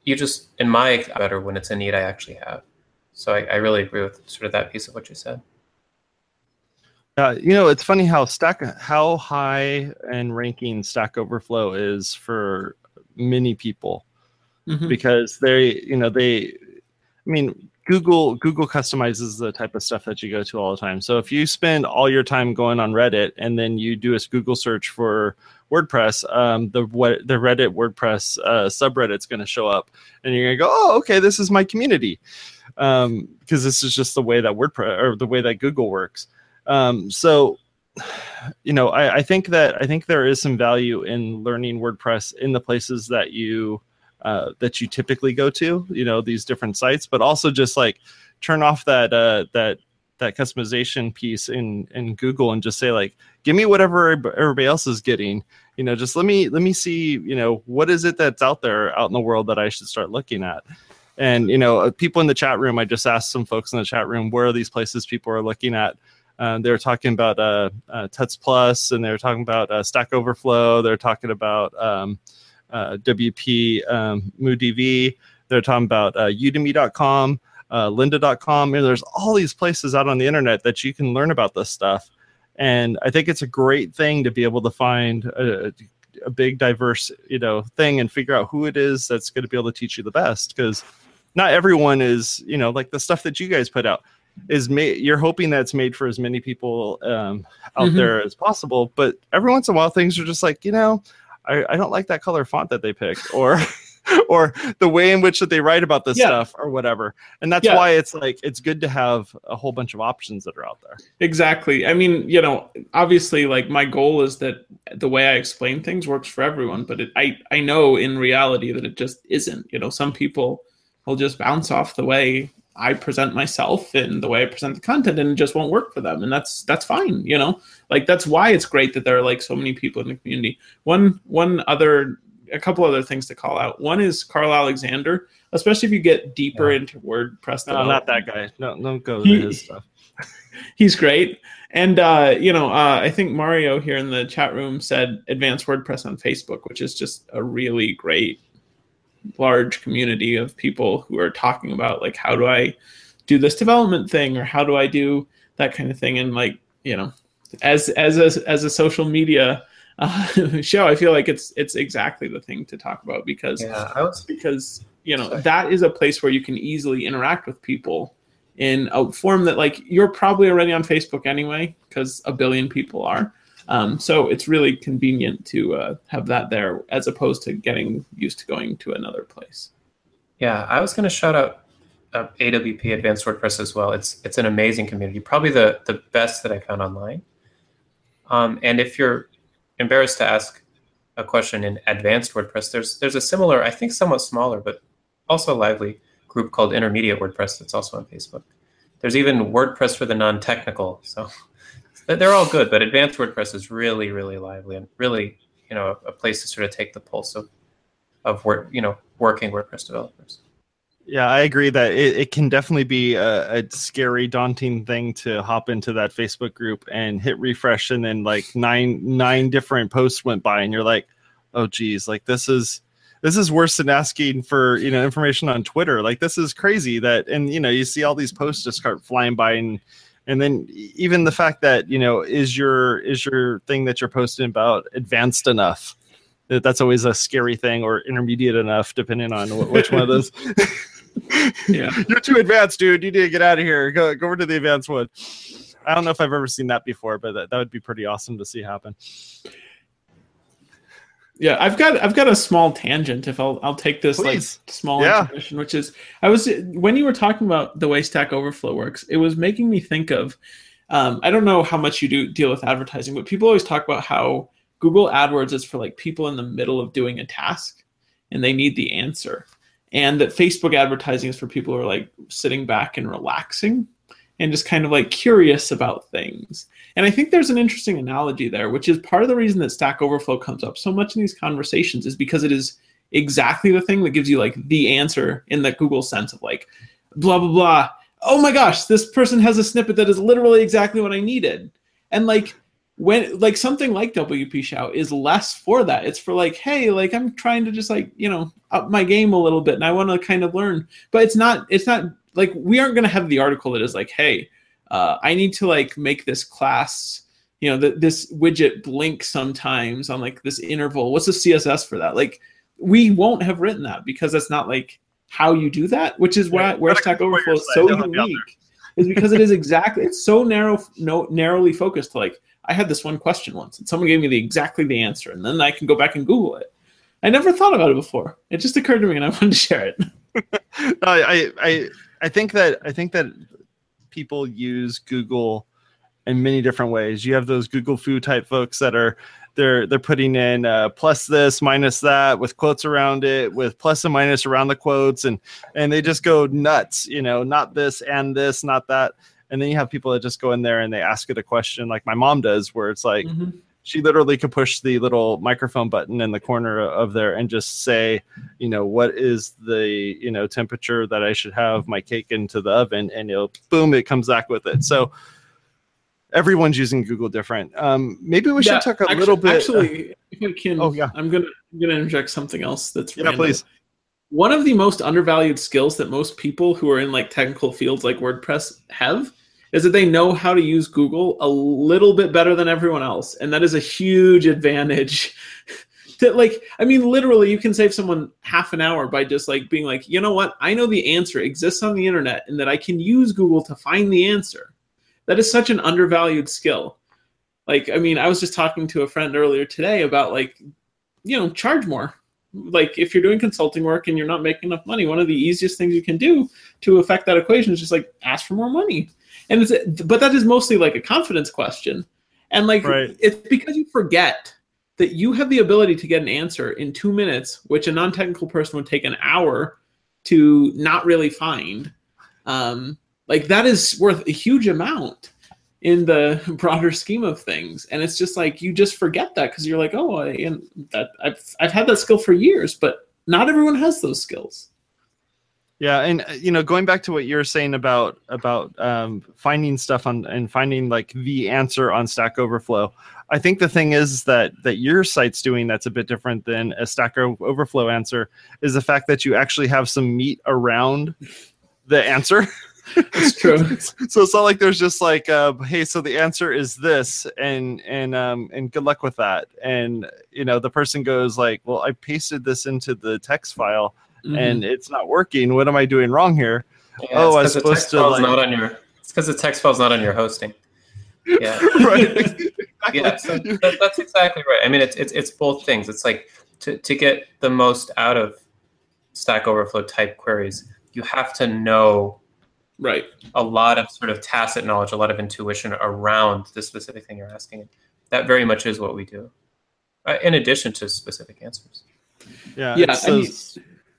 Speaker 3: you just, in my better when it's a need I actually have. So I, I really agree with sort of that piece of what you said.
Speaker 1: Uh, you know, it's funny how stack how high and ranking Stack Overflow is for many people
Speaker 2: Mhm.
Speaker 1: because they, you know, they, I mean, Google Google customizes the type of stuff that you go to all the time. So if you spend all your time going on Reddit and then you do a Google search for WordPress, um, the what the Reddit WordPress uh, subreddit's going to show up, and you're going to go, oh, okay, this is my community, um, because this is just the way that WordPress or the way that Google works. Um, so, you know, I, I think that I think there is some value in learning WordPress in the places that you uh, that you typically go to. You know, these different sites, but also just like turn off that uh, that that customization piece in in Google and just say like, give me whatever everybody else is getting. You know, just let me let me see. You know, what is it that's out there out in the world that I should start looking at. And you know, uh, people in the chat room. I just asked some folks in the chat room where are these places people are looking at. Um, they were talking about uh, uh, Tuts Plus, and they were talking about uh, Stack Overflow. They're talking about um, uh, WP um, MUDEV. They're talking about uh, Udemy.com, Lynda.com. And there's all these places out on the internet that you can learn about this stuff. And I think it's a great thing to be able to find a, a big, diverse, you know, thing and figure out who it is that's going to be able to teach you the best. Because not everyone is, you know, like the stuff that you guys put out is made you're hoping that it's made for as many people um, out
Speaker 2: Mhm.
Speaker 1: there as possible but every once in a while things are just like you know I, I don't like that color font that they picked or or the way in which that they write about this
Speaker 2: Yeah.
Speaker 1: stuff or whatever and that's
Speaker 2: Yeah.
Speaker 1: why it's like it's good to have a whole bunch of options that are out there
Speaker 2: Exactly. I mean, you know, obviously, like my goal is that the way I explain things works for everyone, but it, I I know in reality that it just isn't. You know, some people will just bounce off the way I present myself and the way I present the content, and it just won't work for them, and that's that's fine. You know, like that's why it's great that there are like so many people in the community. One one other a couple other things to call out. One is Carl Alexander, especially if you get deeper into WordPress.
Speaker 1: no not that guy no don't go
Speaker 2: He-
Speaker 1: to his stuff
Speaker 2: he's great. And uh, you know, uh, I think Mario here in the chat room said advanced WordPress on Facebook, which is just a really great large community of people who are talking about like how do I do this development thing or how do I do that kind of thing and like you know as as a as a social media uh, show I feel like it's it's exactly the thing to talk about because
Speaker 3: Yeah, I was
Speaker 2: because you know
Speaker 3: Sorry.
Speaker 2: that is a place where you can easily interact with people in a form that like you're probably already on Facebook anyway because a billion people are. Um, so it's really convenient to uh, have that there as opposed to getting used to going to another place.
Speaker 3: Yeah, I was going to shout out uh, AWP Advanced WordPress as well. It's it's an amazing community, probably the the best that I found online. Um, and if you're embarrassed to ask a question in Advanced WordPress, there's there's a similar, I think, somewhat smaller but also lively group called Intermediate WordPress that's also on Facebook. There's even WordPress for the non-technical, so they're all good. But Advanced WordPress is really really lively and really you know a, a place to sort of take the pulse of of work you know working WordPress developers.
Speaker 1: Yeah, I agree that it, it can definitely be a, a scary, daunting thing to hop into that Facebook group and hit refresh, and then like nine nine different posts went by, and you're like, oh geez, like this is this is worse than asking for you know information on Twitter. Like this is crazy that, and you know you see all these posts just start flying by, and and then even the fact that you know is your is your thing that you're posting about advanced enough. That- That's always a scary thing, or intermediate enough, depending on wh- which one of those.
Speaker 2: Yeah.
Speaker 1: You're too advanced, dude. You need to get out of here. Go go over to the advanced one. I don't know if I've ever seen that before, but that, that would be pretty awesome to see happen.
Speaker 2: Yeah, I've got I've got a small tangent. If I'll I'll take this
Speaker 1: Please.
Speaker 2: like small
Speaker 1: Yeah.
Speaker 2: intermission, which is I was when you were talking about the way Stack Overflow works, it was making me think of. Um, I don't know how much you do deal with advertising, but people always talk about how Google AdWords is for like people in the middle of doing a task, and they need the answer, and that Facebook advertising is for people who are like sitting back and relaxing, and just kind of like curious about things. And I think there's an interesting analogy there, which is part of the reason that Stack Overflow comes up so much in these conversations is because it is exactly the thing that gives you like the answer in the Google sense of like blah blah blah. Oh my gosh, this person has a snippet that is literally exactly what I needed. And like when like something like WP Shout is less for that. It's for like, hey, like I'm trying to just like, you know, up my game a little bit and I want to kind of learn. But it's not it's not like we aren't gonna have the article that is like, hey, uh, I need to like make this class, you know, th- this widget blink sometimes on like this interval. What's the CSS for that? Like, we won't have written that because that's not like how you do that, which is why where Stack Overflow is so
Speaker 1: They'll help you out
Speaker 2: unique. Is because it is exactly it's so narrow, no narrowly focused to like I had this one question once and someone gave me the exactly the answer and then I can go back and Google it. I never thought about it before. It just occurred to me and I wanted to share it.
Speaker 1: I, I I think that I think that people use Google in many different ways. You have those Google fu type folks that are they're they're putting in uh, plus this minus that with quotes around it with plus and minus around the quotes and and they just go nuts. You know, not this and this, not that. And then you have people that just go in there and they ask it a question like my mom does, where it's like
Speaker 2: Mhm.
Speaker 1: She literally could push the little microphone button in the corner of there and just say, you know, what is the you know temperature that I should have my cake into the oven, and it'll boom, it comes back with it. So everyone's using Google different. Um, maybe we should talk a
Speaker 2: actu-
Speaker 1: little bit. uh,
Speaker 2: Actually, if I can,
Speaker 1: Oh, yeah.
Speaker 2: I'm gonna I'm gonna interject something else that's
Speaker 1: yeah,
Speaker 2: random.
Speaker 1: please.
Speaker 2: One of the most undervalued skills that most people who are in like technical fields like WordPress have is that they know how to use Google a little bit better than everyone else, and that is a huge advantage. that like I mean, literally, you can save someone half an hour by just like being like, you know what, I know the answer exists on the internet, and that I can use Google to find the answer. That is such an undervalued skill. Like, I mean, I was just talking to a friend earlier today about like, you know, charge more. Like, if you're doing consulting work and you're not making enough money, one of the easiest things you can do to affect that equation is just like ask for more money. And it's, but that is mostly like a confidence question. And like,
Speaker 1: Right.
Speaker 2: it's because you forget that you have the ability to get an answer in two minutes, which a non technical person would take an hour to not really find. Um, like, that is worth a huge amount in the broader scheme of things and it's just like you just forget that because you're like oh I, and that I've, I've had that skill for years but not everyone has those skills
Speaker 1: Yeah, and uh, you know, going back to what you were saying about about um, finding stuff on and finding like the answer on Stack Overflow, I think the thing is that that your site's doing that's a bit different than a Stack Overflow answer is the fact that you actually have some meat around the answer.
Speaker 2: It's true.
Speaker 1: so it's not like there's just like, uh, hey, so the answer is this, and and um and good luck with that. And you know, the person goes like, well, I pasted this into the text file
Speaker 2: Mhm.
Speaker 1: and it's not working. What am I doing wrong here?
Speaker 3: Yeah,
Speaker 1: Oh, I
Speaker 3: it's 'cause the
Speaker 1: supposed
Speaker 3: text
Speaker 1: to,
Speaker 3: file's
Speaker 1: like-
Speaker 3: not on your. It's because the text file's not on your hosting. Yeah.
Speaker 1: right.
Speaker 3: yeah, so that, that's exactly right. I mean, it's it's it's both things. It's like to to get the most out of Stack Overflow type queries, you have to know
Speaker 2: right.
Speaker 3: a lot of sort of tacit knowledge, a lot of intuition around the specific thing you're asking. That very much is what we do, uh, in addition to specific answers.
Speaker 1: Yeah,
Speaker 2: Yeah,
Speaker 1: It's
Speaker 2: I mean-
Speaker 1: those,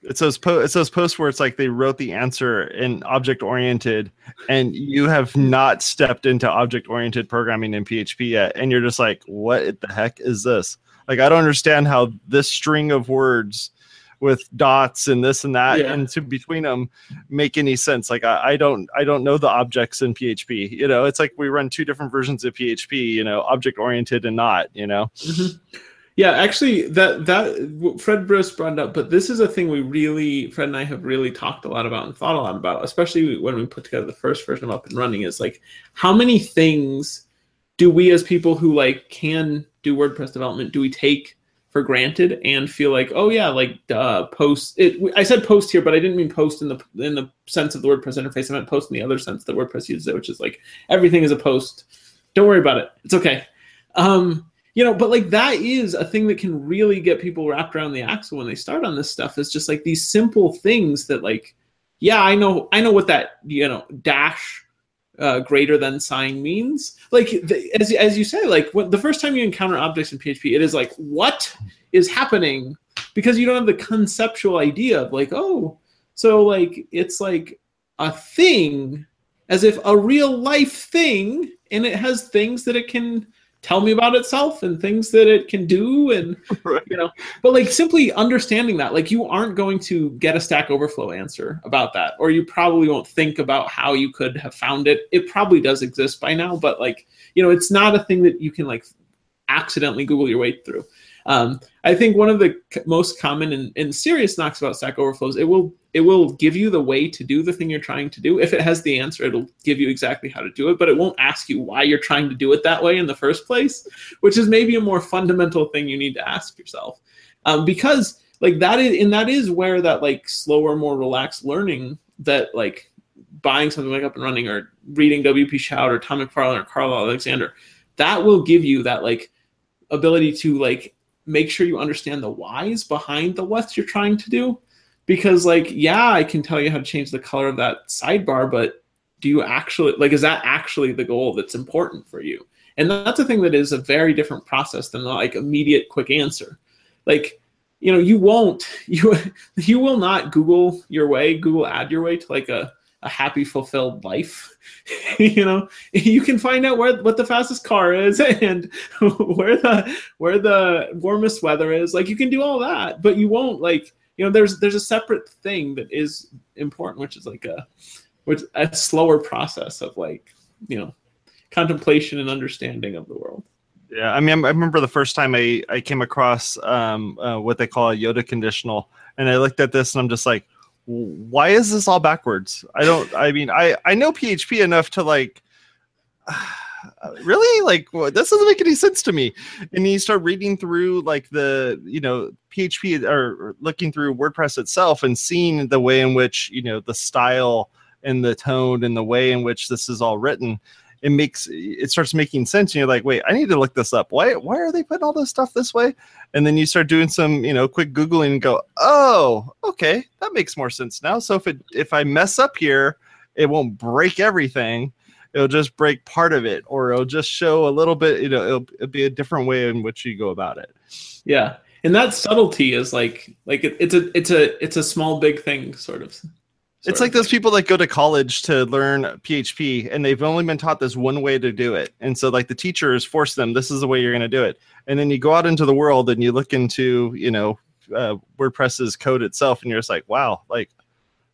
Speaker 1: it's those po- it's those posts where it's like they wrote the answer in object oriented, and you have not stepped into object oriented programming in PHP yet, and you're just like, what the heck is this? Like, I don't understand how this string of words with dots and this and that
Speaker 2: Yeah.
Speaker 1: and to between them make any sense like I, I don't i don't know the objects in php you know it's like we run two different versions of php you know object oriented and not you know
Speaker 2: Mhm. Yeah, actually, that that Fred Briss brought up, but this is a thing we really, Fred and I have really talked a lot about and thought a lot about, especially when we put together the first version of Up and Running. Is like, how many things do we as people who like can do WordPress development do we take for granted and feel like, oh yeah, like uh, post. It, I said post here, but I didn't mean post in the in the sense of the WordPress interface. I meant post in the other sense that WordPress uses it, which is like everything is a post. Don't worry about it. It's okay. Um, you know but like that is a thing that can really get people wrapped around the axle when they start on this stuff is just like these simple things that like yeah i know i know what that you know dash uh, greater than sign means. Like the, as, as you say like when the first time you encounter objects in php it is like what is happening? Because you don't have the conceptual idea of like oh so like it's like a thing as if a real life thing and it has things that it can tell me about itself and things that it can do and
Speaker 1: Right.
Speaker 2: you know but like simply understanding that like you aren't going to get a stack overflow answer about that or you probably won't think about how you could have found it it probably does exist by now but like you know it's not a thing that you can like accidentally google your way through um, i think one of the most common and, and serious knocks about stack overflows it will it will give you the way to do the thing you're trying to do. If it has the answer it'll give you exactly how to do it but it won't ask you why you're trying to do it that way in the first place which is maybe a more fundamental thing you need to ask yourself. Um, because like that is and that is where that like slower more relaxed learning that like buying something like up and running or reading wp shout or tom mcfarlin or carl alexander that will give you that like ability to like make sure you understand the whys behind the what's you're trying to do. Because like yeah i can tell you how to change the color of that sidebar but do you actually like is that actually the goal that's important for you? And that's a thing that is a very different process than like immediate quick answer. Like you know you won't you you will not google your way google ad your way to like a, a happy fulfilled life. You know you can find out where what the fastest car is and where the where the warmest weather is. Like you can do all that but you won't like you know there's there's a separate thing that is important which is like a which a slower process of like you know contemplation and understanding of the world.
Speaker 1: Yeah, I mean, I remember the first time I, I came across um, uh, what they call a Yoda conditional, and I looked at this and I'm just like, why is this all backwards? I don't. I mean, I I know PHP enough to like. really like well, this doesn't make any sense to me and you start reading through like the you know php or looking through wordpress itself and seeing the way in which you know the style and the tone and the way in which this is all written it makes it starts making sense and you're like wait i need to look this up. Why why are they putting all this stuff this way? And then you start doing some you know quick googling and go oh okay that makes more sense now. So if it if i mess up here it won't break everything. It'll just break part of it or it'll just show a little bit you know it'll, it'll be a different way in which you go about it.
Speaker 2: Yeah. And that subtlety is like like it, it's a it's a it's a small big thing sort of
Speaker 1: it's like those people that go to college to learn php and they've only been taught this one way to do it and so like the teachers force them this is the way you're going to do it and then you go out into the world and you look into you know uh, wordpress's code itself and you're just like wow like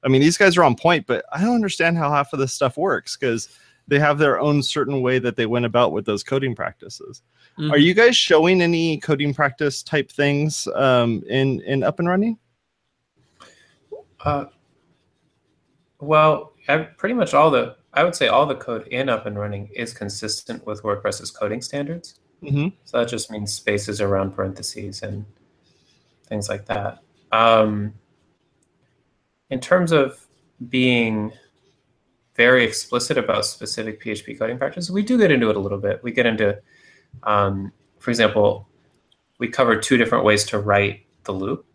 Speaker 1: I mean, these guys are on point, but I don't understand how half of this stuff works because they have their own certain way that they went about with those coding practices.
Speaker 2: Mhm.
Speaker 1: Are you guys showing any coding practice type things um, in in up and running?
Speaker 3: Uh, well, I, pretty much all the I would say all the code in up and running is consistent with WordPress's coding standards.
Speaker 1: Mm-hmm.
Speaker 3: So that just means spaces around parentheses and things like that. Um, in terms of being very explicit about specific PHP coding practices, we do get into it a little bit. We get into, um, for example, we cover two different ways to write the loop.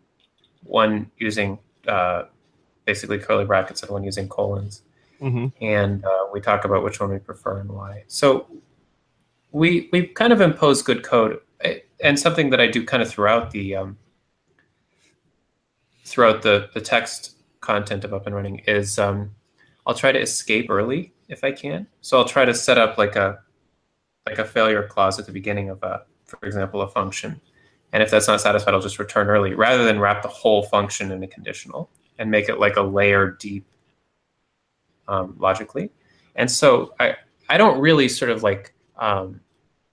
Speaker 3: One using uh, basically curly brackets, and one using colons
Speaker 1: Mm-hmm.
Speaker 3: and uh, we talk about which one we prefer and why. So we we kind of impose good code, and something that I do kind of throughout the um, throughout the the text content of up and running is um, I'll try to escape early if I can. So I'll try to set up like a like a failure clause at the beginning of a, for example, a function. And if that's not satisfied, I'll just return early rather than wrap the whole function in a conditional and make it like a layer deep um, logically. And so I, I don't really sort of like um,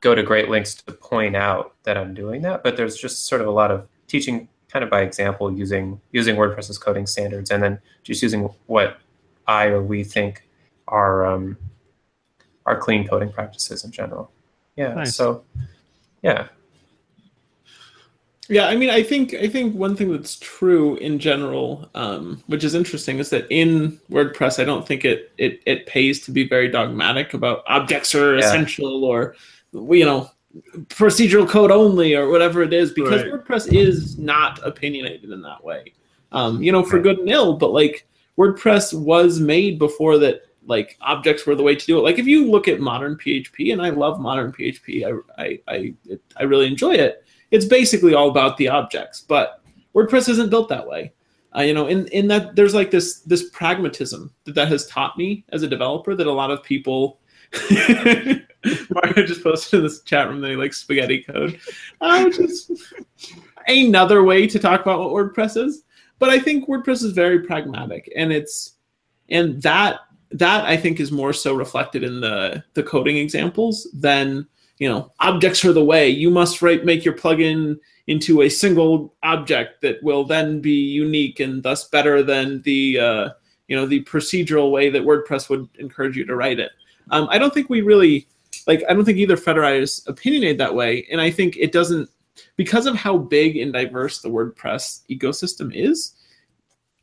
Speaker 3: go to great lengths to point out that I'm doing that, but there's just sort of a lot of teaching kind of by example using using WordPress's coding standards and then just using what I or we think are um, are clean coding practices in general. Yeah.
Speaker 1: Nice.
Speaker 3: So yeah.
Speaker 2: Yeah, I mean, I think I think one thing that's true in general, um, which is interesting, is that in WordPress, I don't think it it it pays to be very dogmatic about objects are
Speaker 3: Yeah.
Speaker 2: essential or you know procedural code only or whatever it is, because
Speaker 1: Right.
Speaker 2: WordPress is not opinionated in that way. Um, you know, for good and ill, but like WordPress was made before that. Like objects were the way to do it. Like if you look at modern PHP, and I love modern PHP, I I I, it, I really enjoy it it's basically all about the objects but wordpress isn't built that way. Uh, you know in, in that there's like this this pragmatism that that has taught me as a developer that a lot of people Mario just posted in this chat room that he likes spaghetti code. Uh, which is another way to talk about what wordpress is but i think wordpress is very pragmatic and it's and that that i think is more so reflected in the the coding examples than you know objects are the way you must write make your plugin into a single object that will then be unique and thus better than the uh, you know the procedural way that wordpress would encourage you to write it. Um, i don't think we really like i don't think either federated is opinionated that way and i think it doesn't because of how big and diverse the wordpress ecosystem is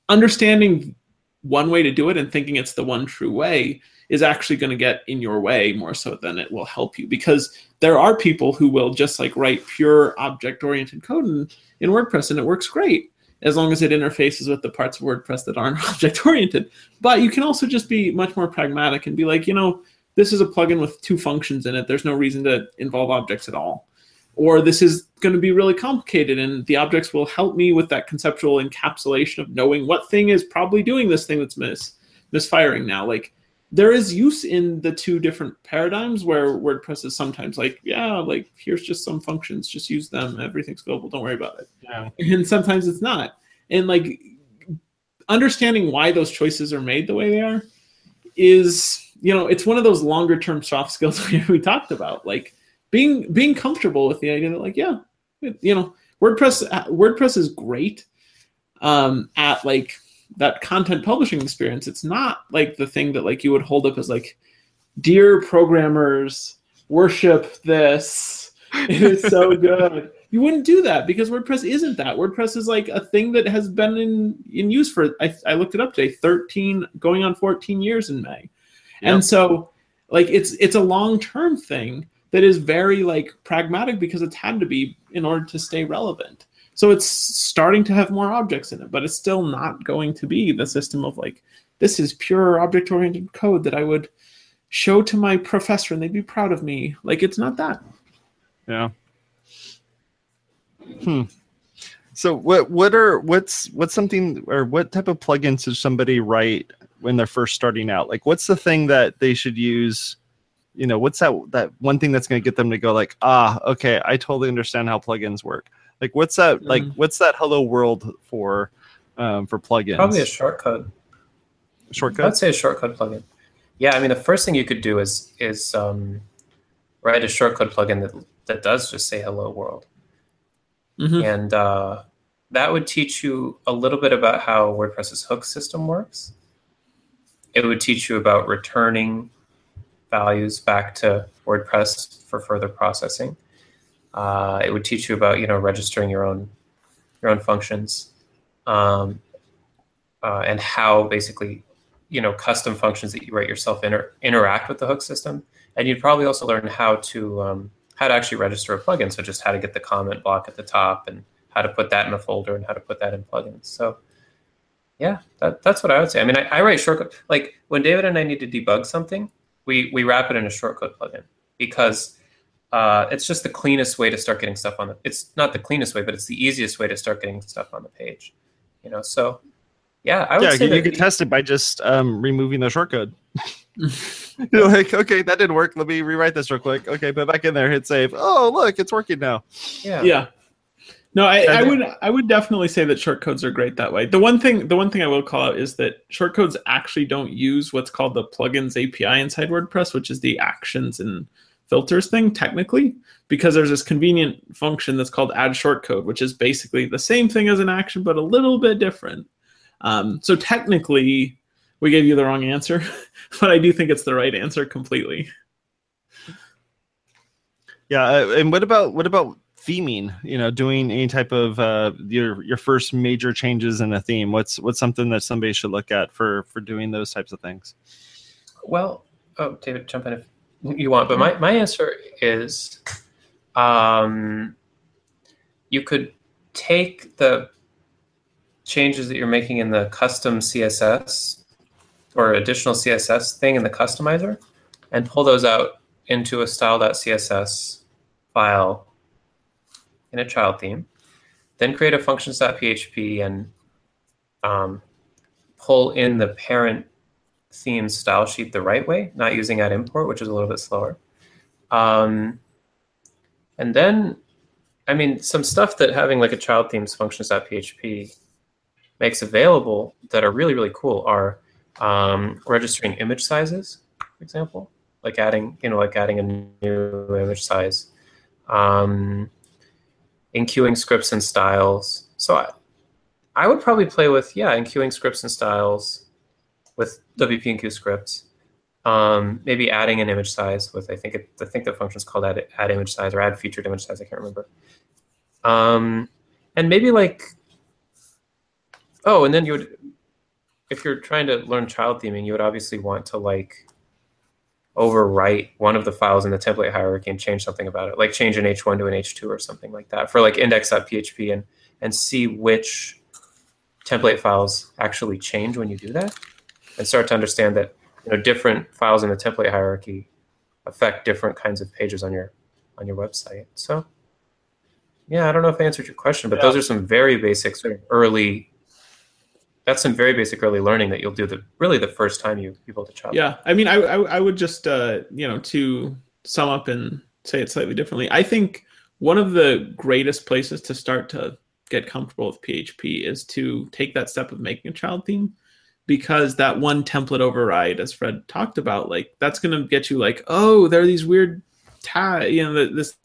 Speaker 2: understanding one way to do it and thinking it's the one true way is actually going to get in your way more so than it will help you because there are people who will just like write pure object oriented code in, in WordPress and it works great as long as it interfaces with the parts of WordPress that aren't object oriented. But you can also just be much more pragmatic and be like, you know, this is a plugin with two functions in it. There's no reason to involve objects at all. Or this is going to be really complicated and the objects will help me with that conceptual encapsulation of knowing what thing is probably doing this thing that's mis misfiring now. Like there is use in the two different paradigms where WordPress is sometimes like, yeah, like here's just some functions, just use them. Everything's global. Don't worry about it.
Speaker 1: Yeah.
Speaker 2: And sometimes it's not. And like understanding why those choices are made the way they are is, you know, it's one of those longer term soft skills we, we talked about. Like being being comfortable with the idea that like, yeah, it- you know, WordPress WordPress is great um, at like that content publishing experience it's not like the thing that like you would hold up as like dear programmers worship this. It is so good. You wouldn't do that because wordpress isn't that. Wordpress is like a thing that has been in in use for i, I looked it up today 13 going on 14 years in may.
Speaker 1: Yep.
Speaker 2: and so like it's it's a long term thing that is very like pragmatic because it's had to be in order to stay relevant so it's starting to have more objects in it, but it's still not going to be the system of like, this is pure object oriented code that I would show to my professor and they'd be proud of me. Like, it's not that.
Speaker 1: Yeah. Hmm. So what what are what's what's something or what type of plugins should somebody write when they're first starting out? Like what's the thing that they should use? You know, what's that that one thing that's going to get them to go like, ah, okay, I totally understand how plugins work. Like what's that like
Speaker 2: Mhm.
Speaker 1: what's that hello world for um for plugins?
Speaker 3: Probably a shortcode.
Speaker 1: shortcut?
Speaker 3: I'd say a shortcode plugin. Yeah, I mean the first thing you could do is is um, write a shortcode plugin that that does just say hello world,
Speaker 2: Mhm.
Speaker 3: and uh, that would teach you a little bit about how WordPress's hook system works. It would teach you about returning values back to WordPress for further processing. Uh, it would teach you about you know registering your own your own functions um, uh, and how basically you know custom functions that you write yourself inter- interact with the hook system. And you'd probably also learn how to um, how to actually register a plugin, so just how to get the comment block at the top and how to put that in a folder and how to put that in plugins. So yeah, that, that's what I would say. I mean, I, I write shortcode like when David and I need to debug something, we we wrap it in a shortcode plugin because uh, it's just the cleanest way to start getting stuff on the. It's not the cleanest way, but it's the easiest way to start getting stuff on the page. You know, so yeah, I would
Speaker 1: yeah,
Speaker 3: say
Speaker 1: you,
Speaker 3: that
Speaker 1: could test it by just um, removing the shortcode. You're like, okay, that didn't work. Let me rewrite this real quick. Okay, put it back in there, hit save. Oh, look, it's working now.
Speaker 3: yeah,
Speaker 2: yeah no I, I would i would definitely say that shortcodes are great that way the one thing the one thing i will call out is that shortcodes actually don't use what's called the plugins api inside wordpress which is the actions and filters thing technically because there's this convenient function that's called add shortcode which is basically the same thing as an action but a little bit different um, so technically we gave you the wrong answer but i do think it's the right answer completely
Speaker 1: Yeah, uh, and what about what about theming? You know, doing any type of uh, your your first major changes in a theme. What's what's something that somebody should look at for for doing those types of things?
Speaker 3: Well, oh, David, jump in if you want. But my, my answer is um, you could take the changes that you're making in the custom CSS or additional CSS thing in the customizer and pull those out into a style.css file in a child theme. Then create a functions.php and um, pull in the parent theme style sheet the right way, not using @import, which is a little bit slower. Um, and then, I mean, some stuff that having like a child themes functions.php makes available that are really, really cool are um, registering image sizes, for example, like adding, you know, like adding a new image size, um, enqueuing scripts and styles. So I, I would probably play with, yeah, enqueuing scripts and styles with WP enqueue scripts. Um, maybe adding an image size with I think it, I think the function is called add, add image size or add featured image size. I can't remember. Um, and maybe like oh, and then you would if you're trying to learn child theming, you would obviously want to like overwrite one of the files in the template hierarchy and change something about it, like change an H1 to an H2 or something like that for like index.php and and see which template files actually change when you do that and start to understand that you know different files in the template hierarchy affect different kinds of pages on your on your website. So yeah, I don't know if I answered your question, but those are some very basic sort of early that's some very basic early learning that you'll do the really the first time you, you build a child.
Speaker 2: Yeah, I mean, I, I, I would just, uh, you know, to sum up and say it slightly differently. I think one of the greatest places to start to get comfortable with PHP is to take that step of making a child theme, because that one template override, as Fred talked about, like that's going to get you like, oh, there are these weird tag, you know, this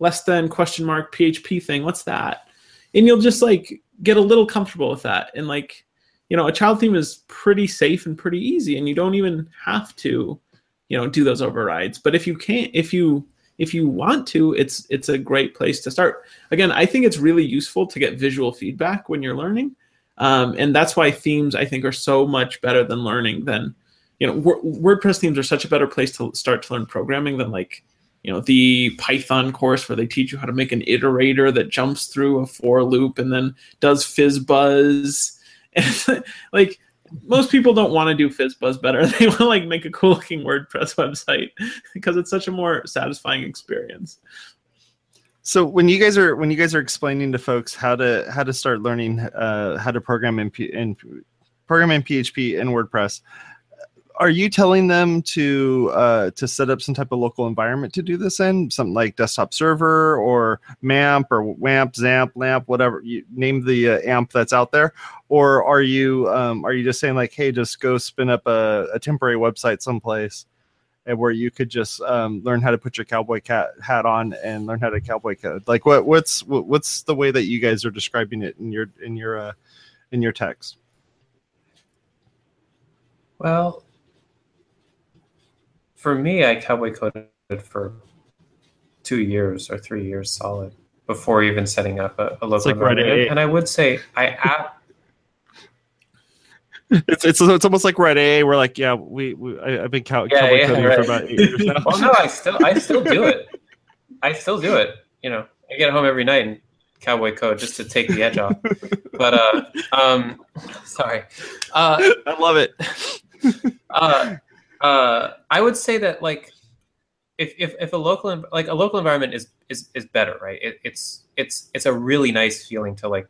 Speaker 2: less than question mark PHP thing. What's that? And you'll just like get a little comfortable with that and like you know a child theme is pretty safe and pretty easy and you don't even have to you know do those overrides but if you can't if you if you want to it's it's a great place to start again i think it's really useful to get visual feedback when you're learning um, and that's why themes i think are so much better than learning than you know Wor- wordpress themes are such a better place to start to learn programming than like you know the python course where they teach you how to make an iterator that jumps through a for loop and then does fizz buzz. And like most people don't want to do fizz buzz better. They want to like make a cool looking wordpress website because it's such a more satisfying experience
Speaker 1: So when you guys are when you guys are explaining to folks how to how to start learning uh, how to program in, in program in PHP in WordPress, are you telling them to uh, to set up some type of local environment to do this in? Something like desktop server or mamp or wamp XAMPP lamp whatever you name the uh, amp that's out there? Or are you um, are you just saying like hey just go spin up a, a temporary website someplace and where you could just um, learn how to put your cowboy cat hat on and learn how to cowboy code like what what's what's the way that you guys are describing it in your in your uh, in your text
Speaker 3: well for me, I cowboy coded for two years or three years solid before even setting up a, a local
Speaker 1: like Red
Speaker 3: environment. And I would say I.
Speaker 1: it's, it's it's almost like we're at A. We're like, yeah, we, we I, have been cow-
Speaker 3: yeah,
Speaker 1: cowboy
Speaker 3: yeah,
Speaker 1: coding
Speaker 3: right.
Speaker 1: for about eight years now.
Speaker 3: well, no, I still I still do it. I still do it. You know, I get home every night and cowboy code just to take the edge off. But uh, um, sorry. Uh,
Speaker 1: I love it.
Speaker 3: uh, uh, I would say that like if, if, if a local like a local environment is is, is better, right? It, it's it's it's a really nice feeling to like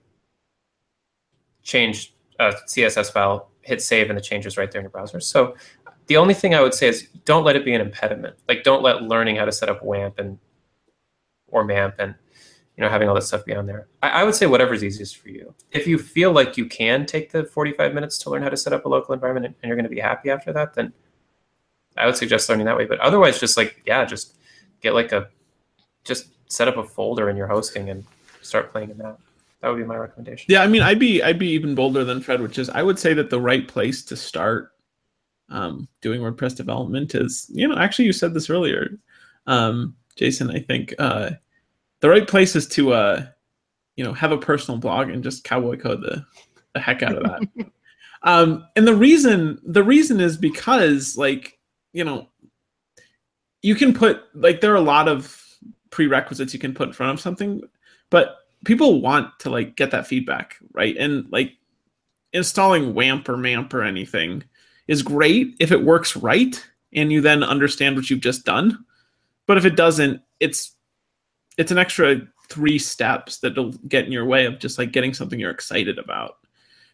Speaker 3: change a CSS file, hit save, and the changes right there in your browser. So the only thing I would say is don't let it be an impediment. Like don't let learning how to set up WAMP and or MAMP and you know having all that stuff be on there. I, I would say whatever's easiest for you. If you feel like you can take the 45 minutes to learn how to set up a local environment and, and you're going to be happy after that, then I would suggest learning that way. But otherwise, just like yeah, just get like a just set up a folder in your hosting and start playing in that. That would be my recommendation.
Speaker 2: Yeah, I mean, I'd be I'd be even bolder than Fred, which is I would say that the right place to start um, doing WordPress development is you know actually you said this earlier, um, Jason. I think uh, the right place is to uh, you know have a personal blog and just cowboy code the the heck out of that. um, and the reason the reason is because like you know you can put like there are a lot of prerequisites you can put in front of something but people want to like get that feedback right? And like installing wamp or mamp or anything is great if it works right and you then understand what you've just done. But if it doesn't it's it's an extra three steps that'll get in your way of just like getting something you're excited about.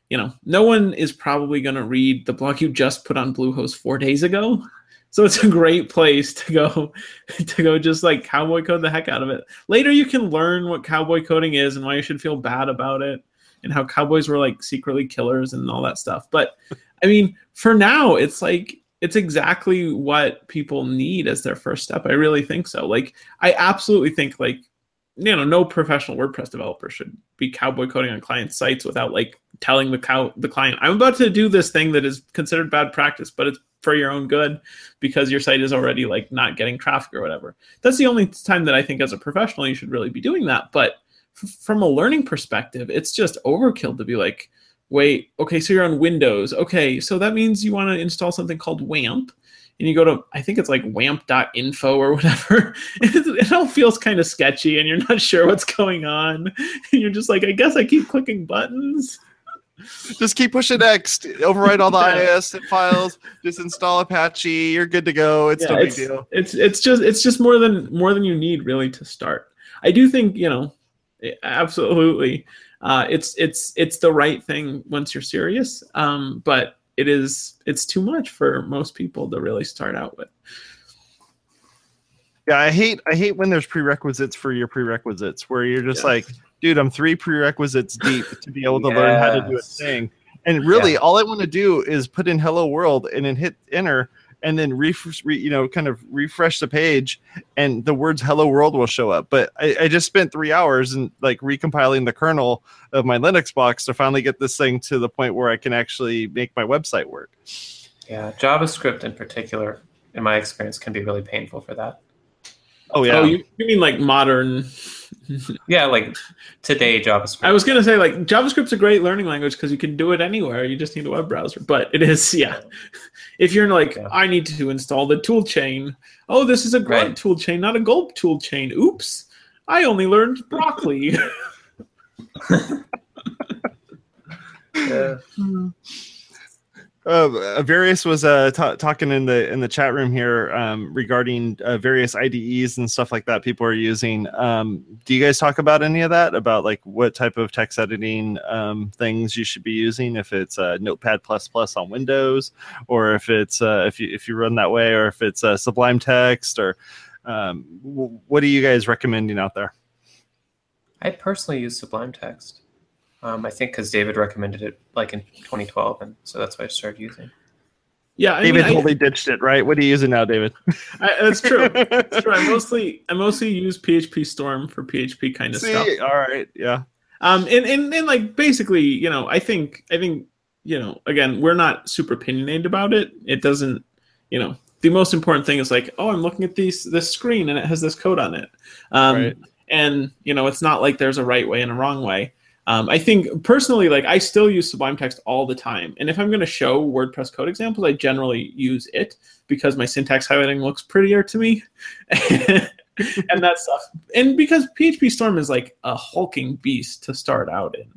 Speaker 2: You know no one is probably going to read the blog you just put on bluehost four days ago so it's a great place to go to go just like cowboy code the heck out of it. Later you can learn what cowboy coding is and why you should feel bad about it and how cowboys were like secretly killers and all that stuff. But I mean, for now it's like it's exactly what people need as their first step. I really think so. Like I absolutely think like you know, no professional WordPress developer should be cowboy coding on client sites without like telling the cow the client, I'm about to do this thing that is considered bad practice, but it's for your own good because your site is already like not getting traffic or whatever. That's the only time that I think as a professional you should really be doing that. But f- from a learning perspective, it's just overkill to be like, wait, okay, so you're on Windows. Okay, so that means you want to install something called WAMP. And you go to, I think it's like wamp.info or whatever. It, it all feels kind of sketchy and you're not sure what's going on. And you're just like, I guess I keep clicking buttons.
Speaker 1: Just keep pushing next. Overwrite all the IIS files. Just install Apache. You're good to go. It's
Speaker 2: Yeah,
Speaker 1: no big
Speaker 2: it's,
Speaker 1: deal.
Speaker 2: it's it's just it's just more than more than you need really to start. I do think you know, absolutely, uh, it's it's it's the right thing once you're serious. Um, but it is it's too much for most people to really start out with.
Speaker 1: Yeah, I hate I hate when there's prerequisites for your prerequisites where you're just
Speaker 2: Yes.
Speaker 1: like, dude, I'm three prerequisites deep to be able to learn how to do a thing. And really,
Speaker 3: Yeah.
Speaker 1: all I want to do is put in "Hello World" and then hit enter, and then refresh, re, you know, kind of refresh the page, and the words "Hello World" will show up. But I, I just spent three hours and like recompiling the kernel of my Linux box to finally get this thing to the point where I can actually make my website work.
Speaker 3: Yeah, JavaScript in particular, in my experience, can be really painful for that.
Speaker 1: Oh, oh yeah,
Speaker 2: Oh, you, you mean like modern?
Speaker 3: Yeah, like today JavaScript.
Speaker 2: I was gonna say like JavaScript's a great learning language because you can do it anywhere. You just need a web browser. But it is yeah. If you're like,
Speaker 3: Yeah.
Speaker 2: I need to install the tool chain. Oh, this is a grunt
Speaker 3: Right.
Speaker 2: tool chain, not a gulp tool chain. Oops, I only learned broccoli.
Speaker 3: Yeah. Hmm.
Speaker 1: Uh, Various was uh, t- talking in the in the chat room here um, regarding uh, various IDEs and stuff like that people are using. Um, do you guys talk about any of that? About like what type of text editing um, things you should be using? If it's uh, Notepad plus plus on Windows, or if it's uh, if you if you run that way, or if it's uh, Sublime Text, or um, w- what are you guys recommending out there?
Speaker 3: I personally use Sublime Text. Um, I think because David recommended it like in 2012, and so that's why I started using.
Speaker 2: Yeah, I
Speaker 1: David
Speaker 2: mean, I-
Speaker 1: totally ditched it, right? What are you using now, David?
Speaker 2: I, that's true. That's true. I mostly I mostly use PHP Storm for PHP kind of
Speaker 1: See,
Speaker 2: stuff.
Speaker 1: all right, yeah.
Speaker 2: Um, and, and and like basically, you know, I think I think you know, again, we're not super opinionated about it. It doesn't, you know, the most important thing is like, oh, I'm looking at these this screen and it has this code on it. Um,
Speaker 1: Right.
Speaker 2: and you know, it's not like there's a right way and a wrong way. Um, I think personally, like I still use Sublime Text all the time, and if I'm going to show WordPress code examples, I generally use it because my syntax highlighting looks prettier to me, and that stuff. And because PHP Storm is like a hulking beast to start out in,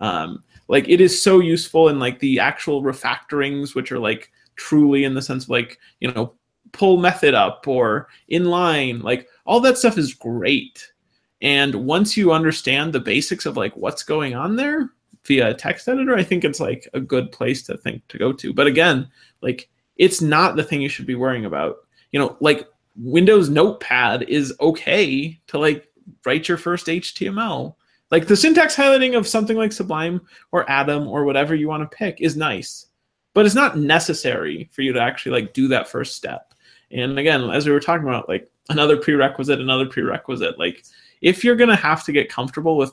Speaker 2: um, like it is so useful in like the actual refactorings, which are like truly in the sense of like you know pull method up or inline, like all that stuff is great. And once you understand the basics of like what's going on there via a text editor, I think it's like a good place to think to go to. But again, like it's not the thing you should be worrying about. You know, like Windows Notepad is okay to like write your first HTML. Like the syntax highlighting of something like Sublime or Atom or whatever you want to pick is nice, but it's not necessary for you to actually like do that first step. And again, as we were talking about, like another prerequisite, another prerequisite, like if you're going to have to get comfortable with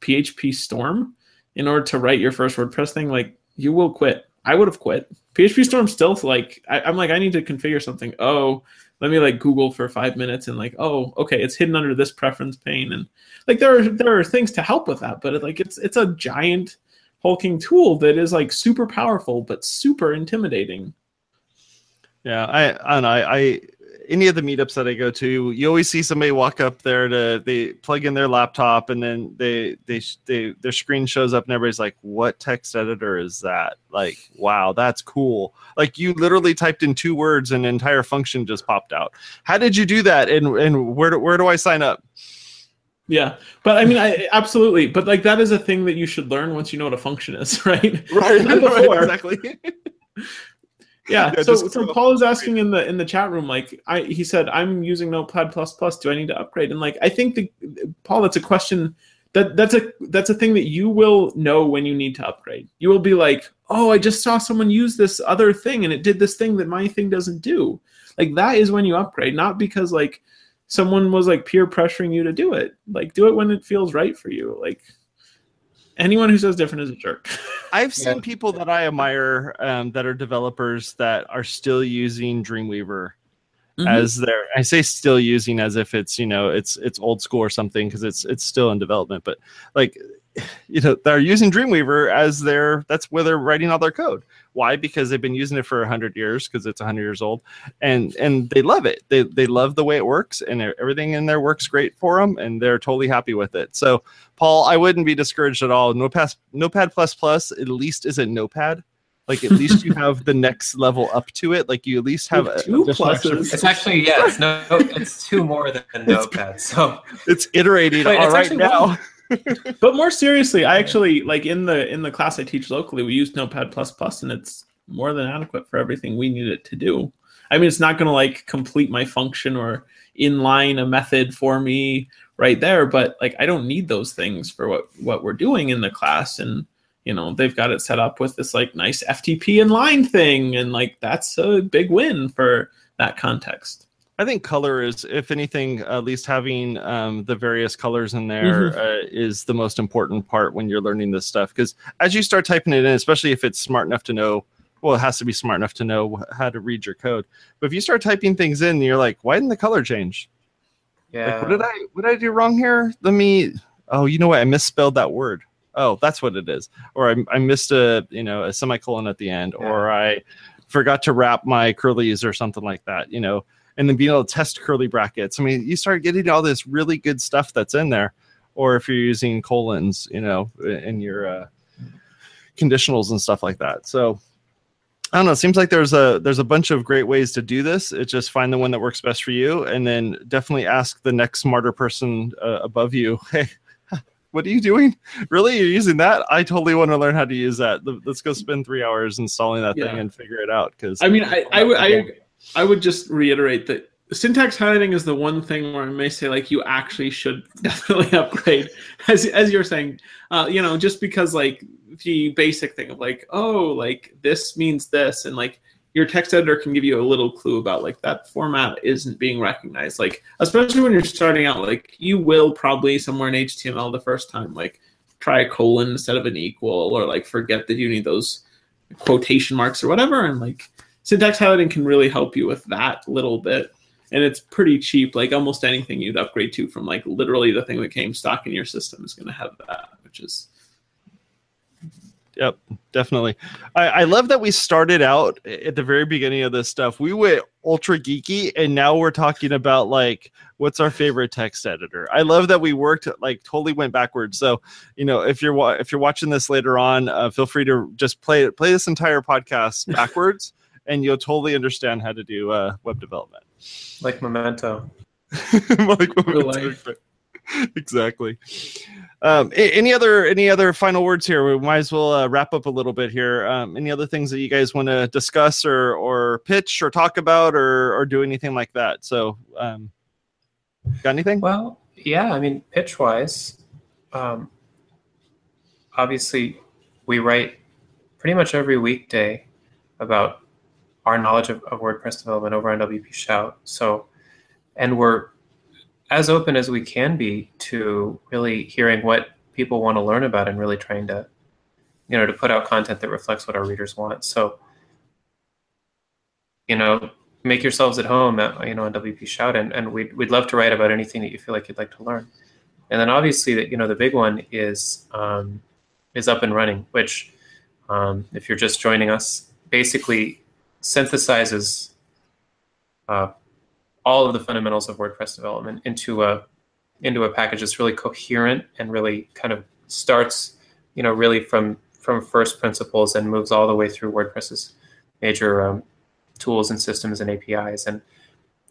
Speaker 2: PHP Storm in order to write your first WordPress thing, like you will quit. I would have quit. PHP Storm still like I, I'm like I need to configure something. Oh, let me like Google for five minutes and like oh okay it's hidden under this preference pane and like there are there are things to help with that, but it, like it's it's a giant hulking tool that is like super powerful but super intimidating.
Speaker 1: Yeah, I know. I, I any of the meetups that I go to, you always see somebody walk up there to they plug in their laptop and then they they they their screen shows up and everybody's like, "What text editor is that?" Like, wow, that's cool. Like you literally typed in two words and an entire function just popped out. How did you do that? And and where do, where do I sign up?
Speaker 2: Yeah, but I mean, I absolutely. But like that is a thing that you should learn once you know what a function is, right?
Speaker 1: Right,
Speaker 2: before.
Speaker 1: exactly.
Speaker 2: Yeah.
Speaker 1: Yeah,
Speaker 2: so so Paul is asking in the in the chat room, like I he said, I'm using Notepad plus plus. Do I need to upgrade? And like I think the Paul, that's a question that that's a that's a thing that you will know when you need to upgrade. You will be like, oh, I just saw someone use this other thing and it did this thing that my thing doesn't do. Like that is when you upgrade, not because like someone was like peer pressuring you to do it. Like do it when it feels right for you. Like anyone who says different is a jerk.
Speaker 1: I've seen
Speaker 3: Yeah.
Speaker 1: people that I admire um, that are developers that are still using Dreamweaver
Speaker 2: Mhm.
Speaker 1: as their. I say still using as if it's you know it's it's old school or something because it's it's still in development. But like you know they're using Dreamweaver as their that's where they're writing all their code. Why? Because they've been using it for hundred years because it's hundred years old, and and they love it. They they love the way it works, and everything in there works great for them, and they're totally happy with it. So Paul, I wouldn't be discouraged at all. Notepad Notepad plus plus at least isn't Notepad. Like at least you have the next level up to it. Like you at least have a,
Speaker 2: Two
Speaker 1: additional
Speaker 2: pluses.
Speaker 3: It's actually yeah, it's no, it's two more than Notepad. So
Speaker 1: it's iterating
Speaker 3: Wait,
Speaker 1: all
Speaker 3: it's
Speaker 1: right
Speaker 3: actually
Speaker 1: now.
Speaker 2: but more seriously, I actually like in the in the class I teach locally, we use Notepad plus plus, and it's more than adequate for everything we need it to do. I mean, it's not going to like complete my function or inline a method for me right there, but like I don't need those things for what what we're doing in the class, and you know they've got it set up with this like nice FTP inline thing, and like that's a big win for that context.
Speaker 1: I think color is, if anything, at least having um, the various colors in there uh, is the most important part when you're learning this stuff. Because as you start typing it in, especially if it's smart enough to know, well, it has to be smart enough to know how to read your code. But if you start typing things in, you're like, why didn't the color change?
Speaker 3: yeah,
Speaker 1: Like, what did I what did I do wrong here? Let me. Oh, you know what? I misspelled that word. Oh, that's what it is. Or I, I missed a you know a semicolon at the end, or I forgot to wrap my curlies or something like that. You know, and then being able to test curly brackets. I mean, you start getting all this really good stuff that's in there. Or if you're using colons, you know, in your uh, conditionals and stuff like that. So I don't know. It seems like there's a there's a bunch of great ways to do this. It's just find the one that works best for you, and then definitely ask the next smarter person uh, above you. Hey, what are you doing? Really, you're using that? I totally want to learn how to use that. Let's go spend three hours installing that
Speaker 2: Yeah.
Speaker 1: thing and figure it out. Because
Speaker 2: I mean, I, I, would- I, I would just reiterate that syntax highlighting is the one thing where I may say like you actually should definitely upgrade, as as you're saying, uh, you know, just because like the basic thing of like, oh, like this means this, and like your text editor can give you a little clue about like that format isn't being recognized. Like especially when you're starting out, like you will probably somewhere in HTML the first time like try a colon instead of an equal, or like forget that you need those quotation marks or whatever, and like syntax highlighting can really help you with that little bit and it's pretty cheap like almost anything you'd upgrade to from like literally the thing that came stock in your system is going to have that which is
Speaker 1: Yep, definitely. I, I love that we started out at the very beginning of this stuff. We went ultra geeky, and now we're talking about like what's our favorite text editor. I love that we worked like totally went backwards. So you know, if you're if you're watching this later on, uh, feel free to just play play this entire podcast backwards, and you'll totally understand how to do uh, web development.
Speaker 3: Like Memento.
Speaker 1: like
Speaker 2: Real life.
Speaker 1: exactly. Um, any other any other final words here? We might as well uh, wrap up a little bit here. Um, any other things that you guys want to discuss or or pitch or talk about or or do anything like that? So, um, got anything?
Speaker 3: Well, yeah, I mean, pitch wise, um, obviously, we write pretty much every weekday about our knowledge of, of WordPress development over on WP Shout. So, and we're as open as we can be to really hearing what people want to learn about and really trying to, you know, to put out content that reflects what our readers want. So, you know, make yourselves at home at, you know on WP Shout and, and we'd, we'd love to write about anything that you feel like you'd like to learn and then obviously that you know the big one is um, is up and running which um, if you're just joining us basically synthesizes uh, all of the fundamentals of WordPress development into a into a package that's really coherent and really kind of starts you know really from from first principles and moves all the way through WordPress's major um, tools and systems and APIs, and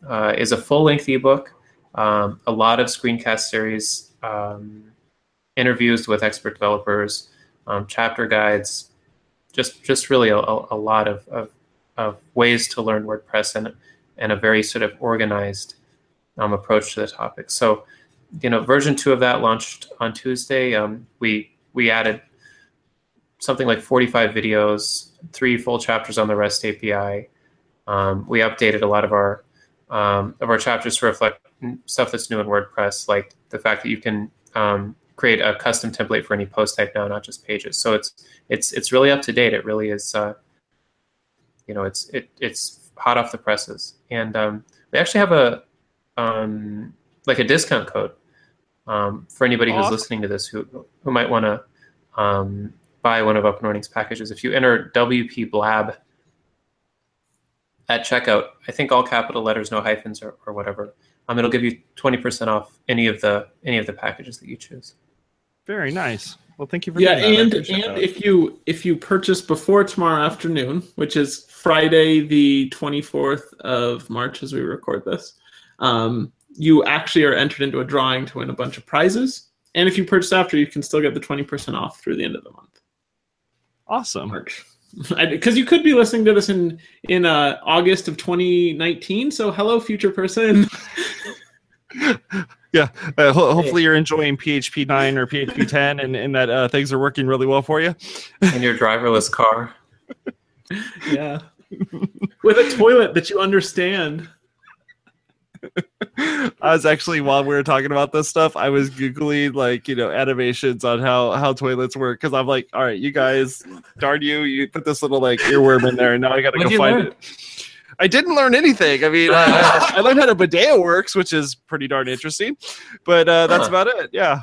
Speaker 3: uh, is a full length ebook. Um, a lot of screencast series, um, interviews with expert developers, um, chapter guides, just just really a, a lot of, of, of ways to learn WordPress and and a very sort of organized um, approach to the topic. So, you know, version two of that launched on Tuesday. Um, we we added something like 45 videos, three full chapters on the REST API. Um, we updated a lot of our um, of our chapters to reflect stuff that's new in WordPress, like the fact that you can um, create a custom template for any post type now, not just pages. So it's it's it's really up to date. It really is. Uh, you know, it's it it's hot off the presses, and um, we actually have a um, like a discount code um, for anybody who's listening to this who who might want to um, buy one of Up and Running's packages. If you enter WP Blab at checkout, I think all capital letters, no hyphens or, or whatever. Um, it'll give you twenty percent off any of the any of the packages that you choose.
Speaker 1: Very nice. Well, thank you for
Speaker 2: yeah. And and
Speaker 1: that.
Speaker 2: if you if you purchase before tomorrow afternoon which is friday the 24th of march as we record this um, you actually are entered into a drawing to win a bunch of prizes and if you purchase after you can still get the 20% off through the end of the month
Speaker 1: awesome.
Speaker 2: march because you could be listening to this in in uh, august of 2019 so hello future person
Speaker 1: Uh, ho- hopefully, you're enjoying PHP 9 or PHP 10 and, and that uh, things are working really well for you.
Speaker 3: In your driverless car.
Speaker 2: yeah with a toilet that you understand
Speaker 1: I was actually while we were talking about this stuff, I was googling like you know animations on how how toilets work because I'm like, all right, you guys, darn you, you put this little like earworm in there, and now I got to
Speaker 3: What'd
Speaker 1: go find
Speaker 3: learn?
Speaker 1: it. I didn't learn anything. I mean, uh, I learned how to bidet works, which is pretty darn interesting, but uh, that's
Speaker 3: Huh.
Speaker 1: about it. Yeah.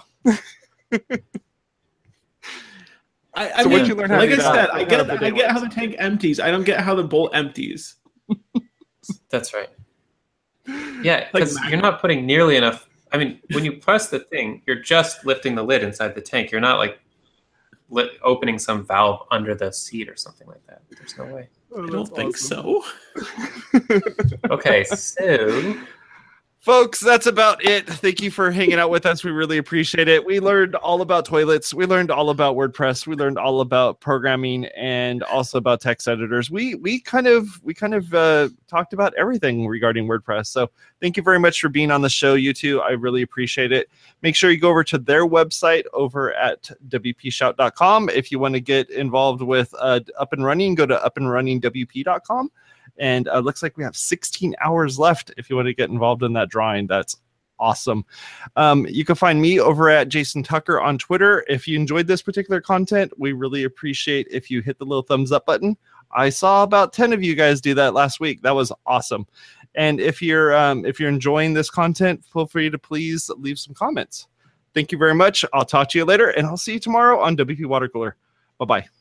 Speaker 2: I, I
Speaker 1: So
Speaker 2: mean,
Speaker 1: what'd you learn how
Speaker 2: like
Speaker 1: do
Speaker 2: I said, I get, I get how the tank empties. I don't get how the bolt empties.
Speaker 3: That's right. Yeah, because
Speaker 2: magnet.
Speaker 3: you're not putting nearly enough. I mean, when you press the thing, you're just lifting the lid inside the tank. You're not like lit, opening some valve under the seat or something like that. There's no way.
Speaker 2: Oh, I don't think so.
Speaker 3: okay, so
Speaker 1: Folks, that's about it. Thank you for hanging out with us. We really appreciate it. We learned all about toilets. We learned all about WordPress. We learned all about programming and also about text editors. We we kind of we kind of uh, talked about everything regarding WordPress. So thank you very much for being on the show, you two. I really appreciate it. Make sure you go over to their website over at wpshout.com. If you want to get involved with uh, up and running, go to upandrunningwp.com. And uh, looks like we have 16 hours left if you want to get involved in that drawing. That's awesome. Um, you can find me over at Jason Tucker on Twitter. If you enjoyed this particular content, we really appreciate if you hit the little thumbs up button. I saw about 10 of you guys do that last week. That was awesome. And if you're um, if you're enjoying this content, feel free to please leave some comments. Thank you very much. I'll talk to you later, and I'll see you tomorrow on WP Water Cooler. Bye bye.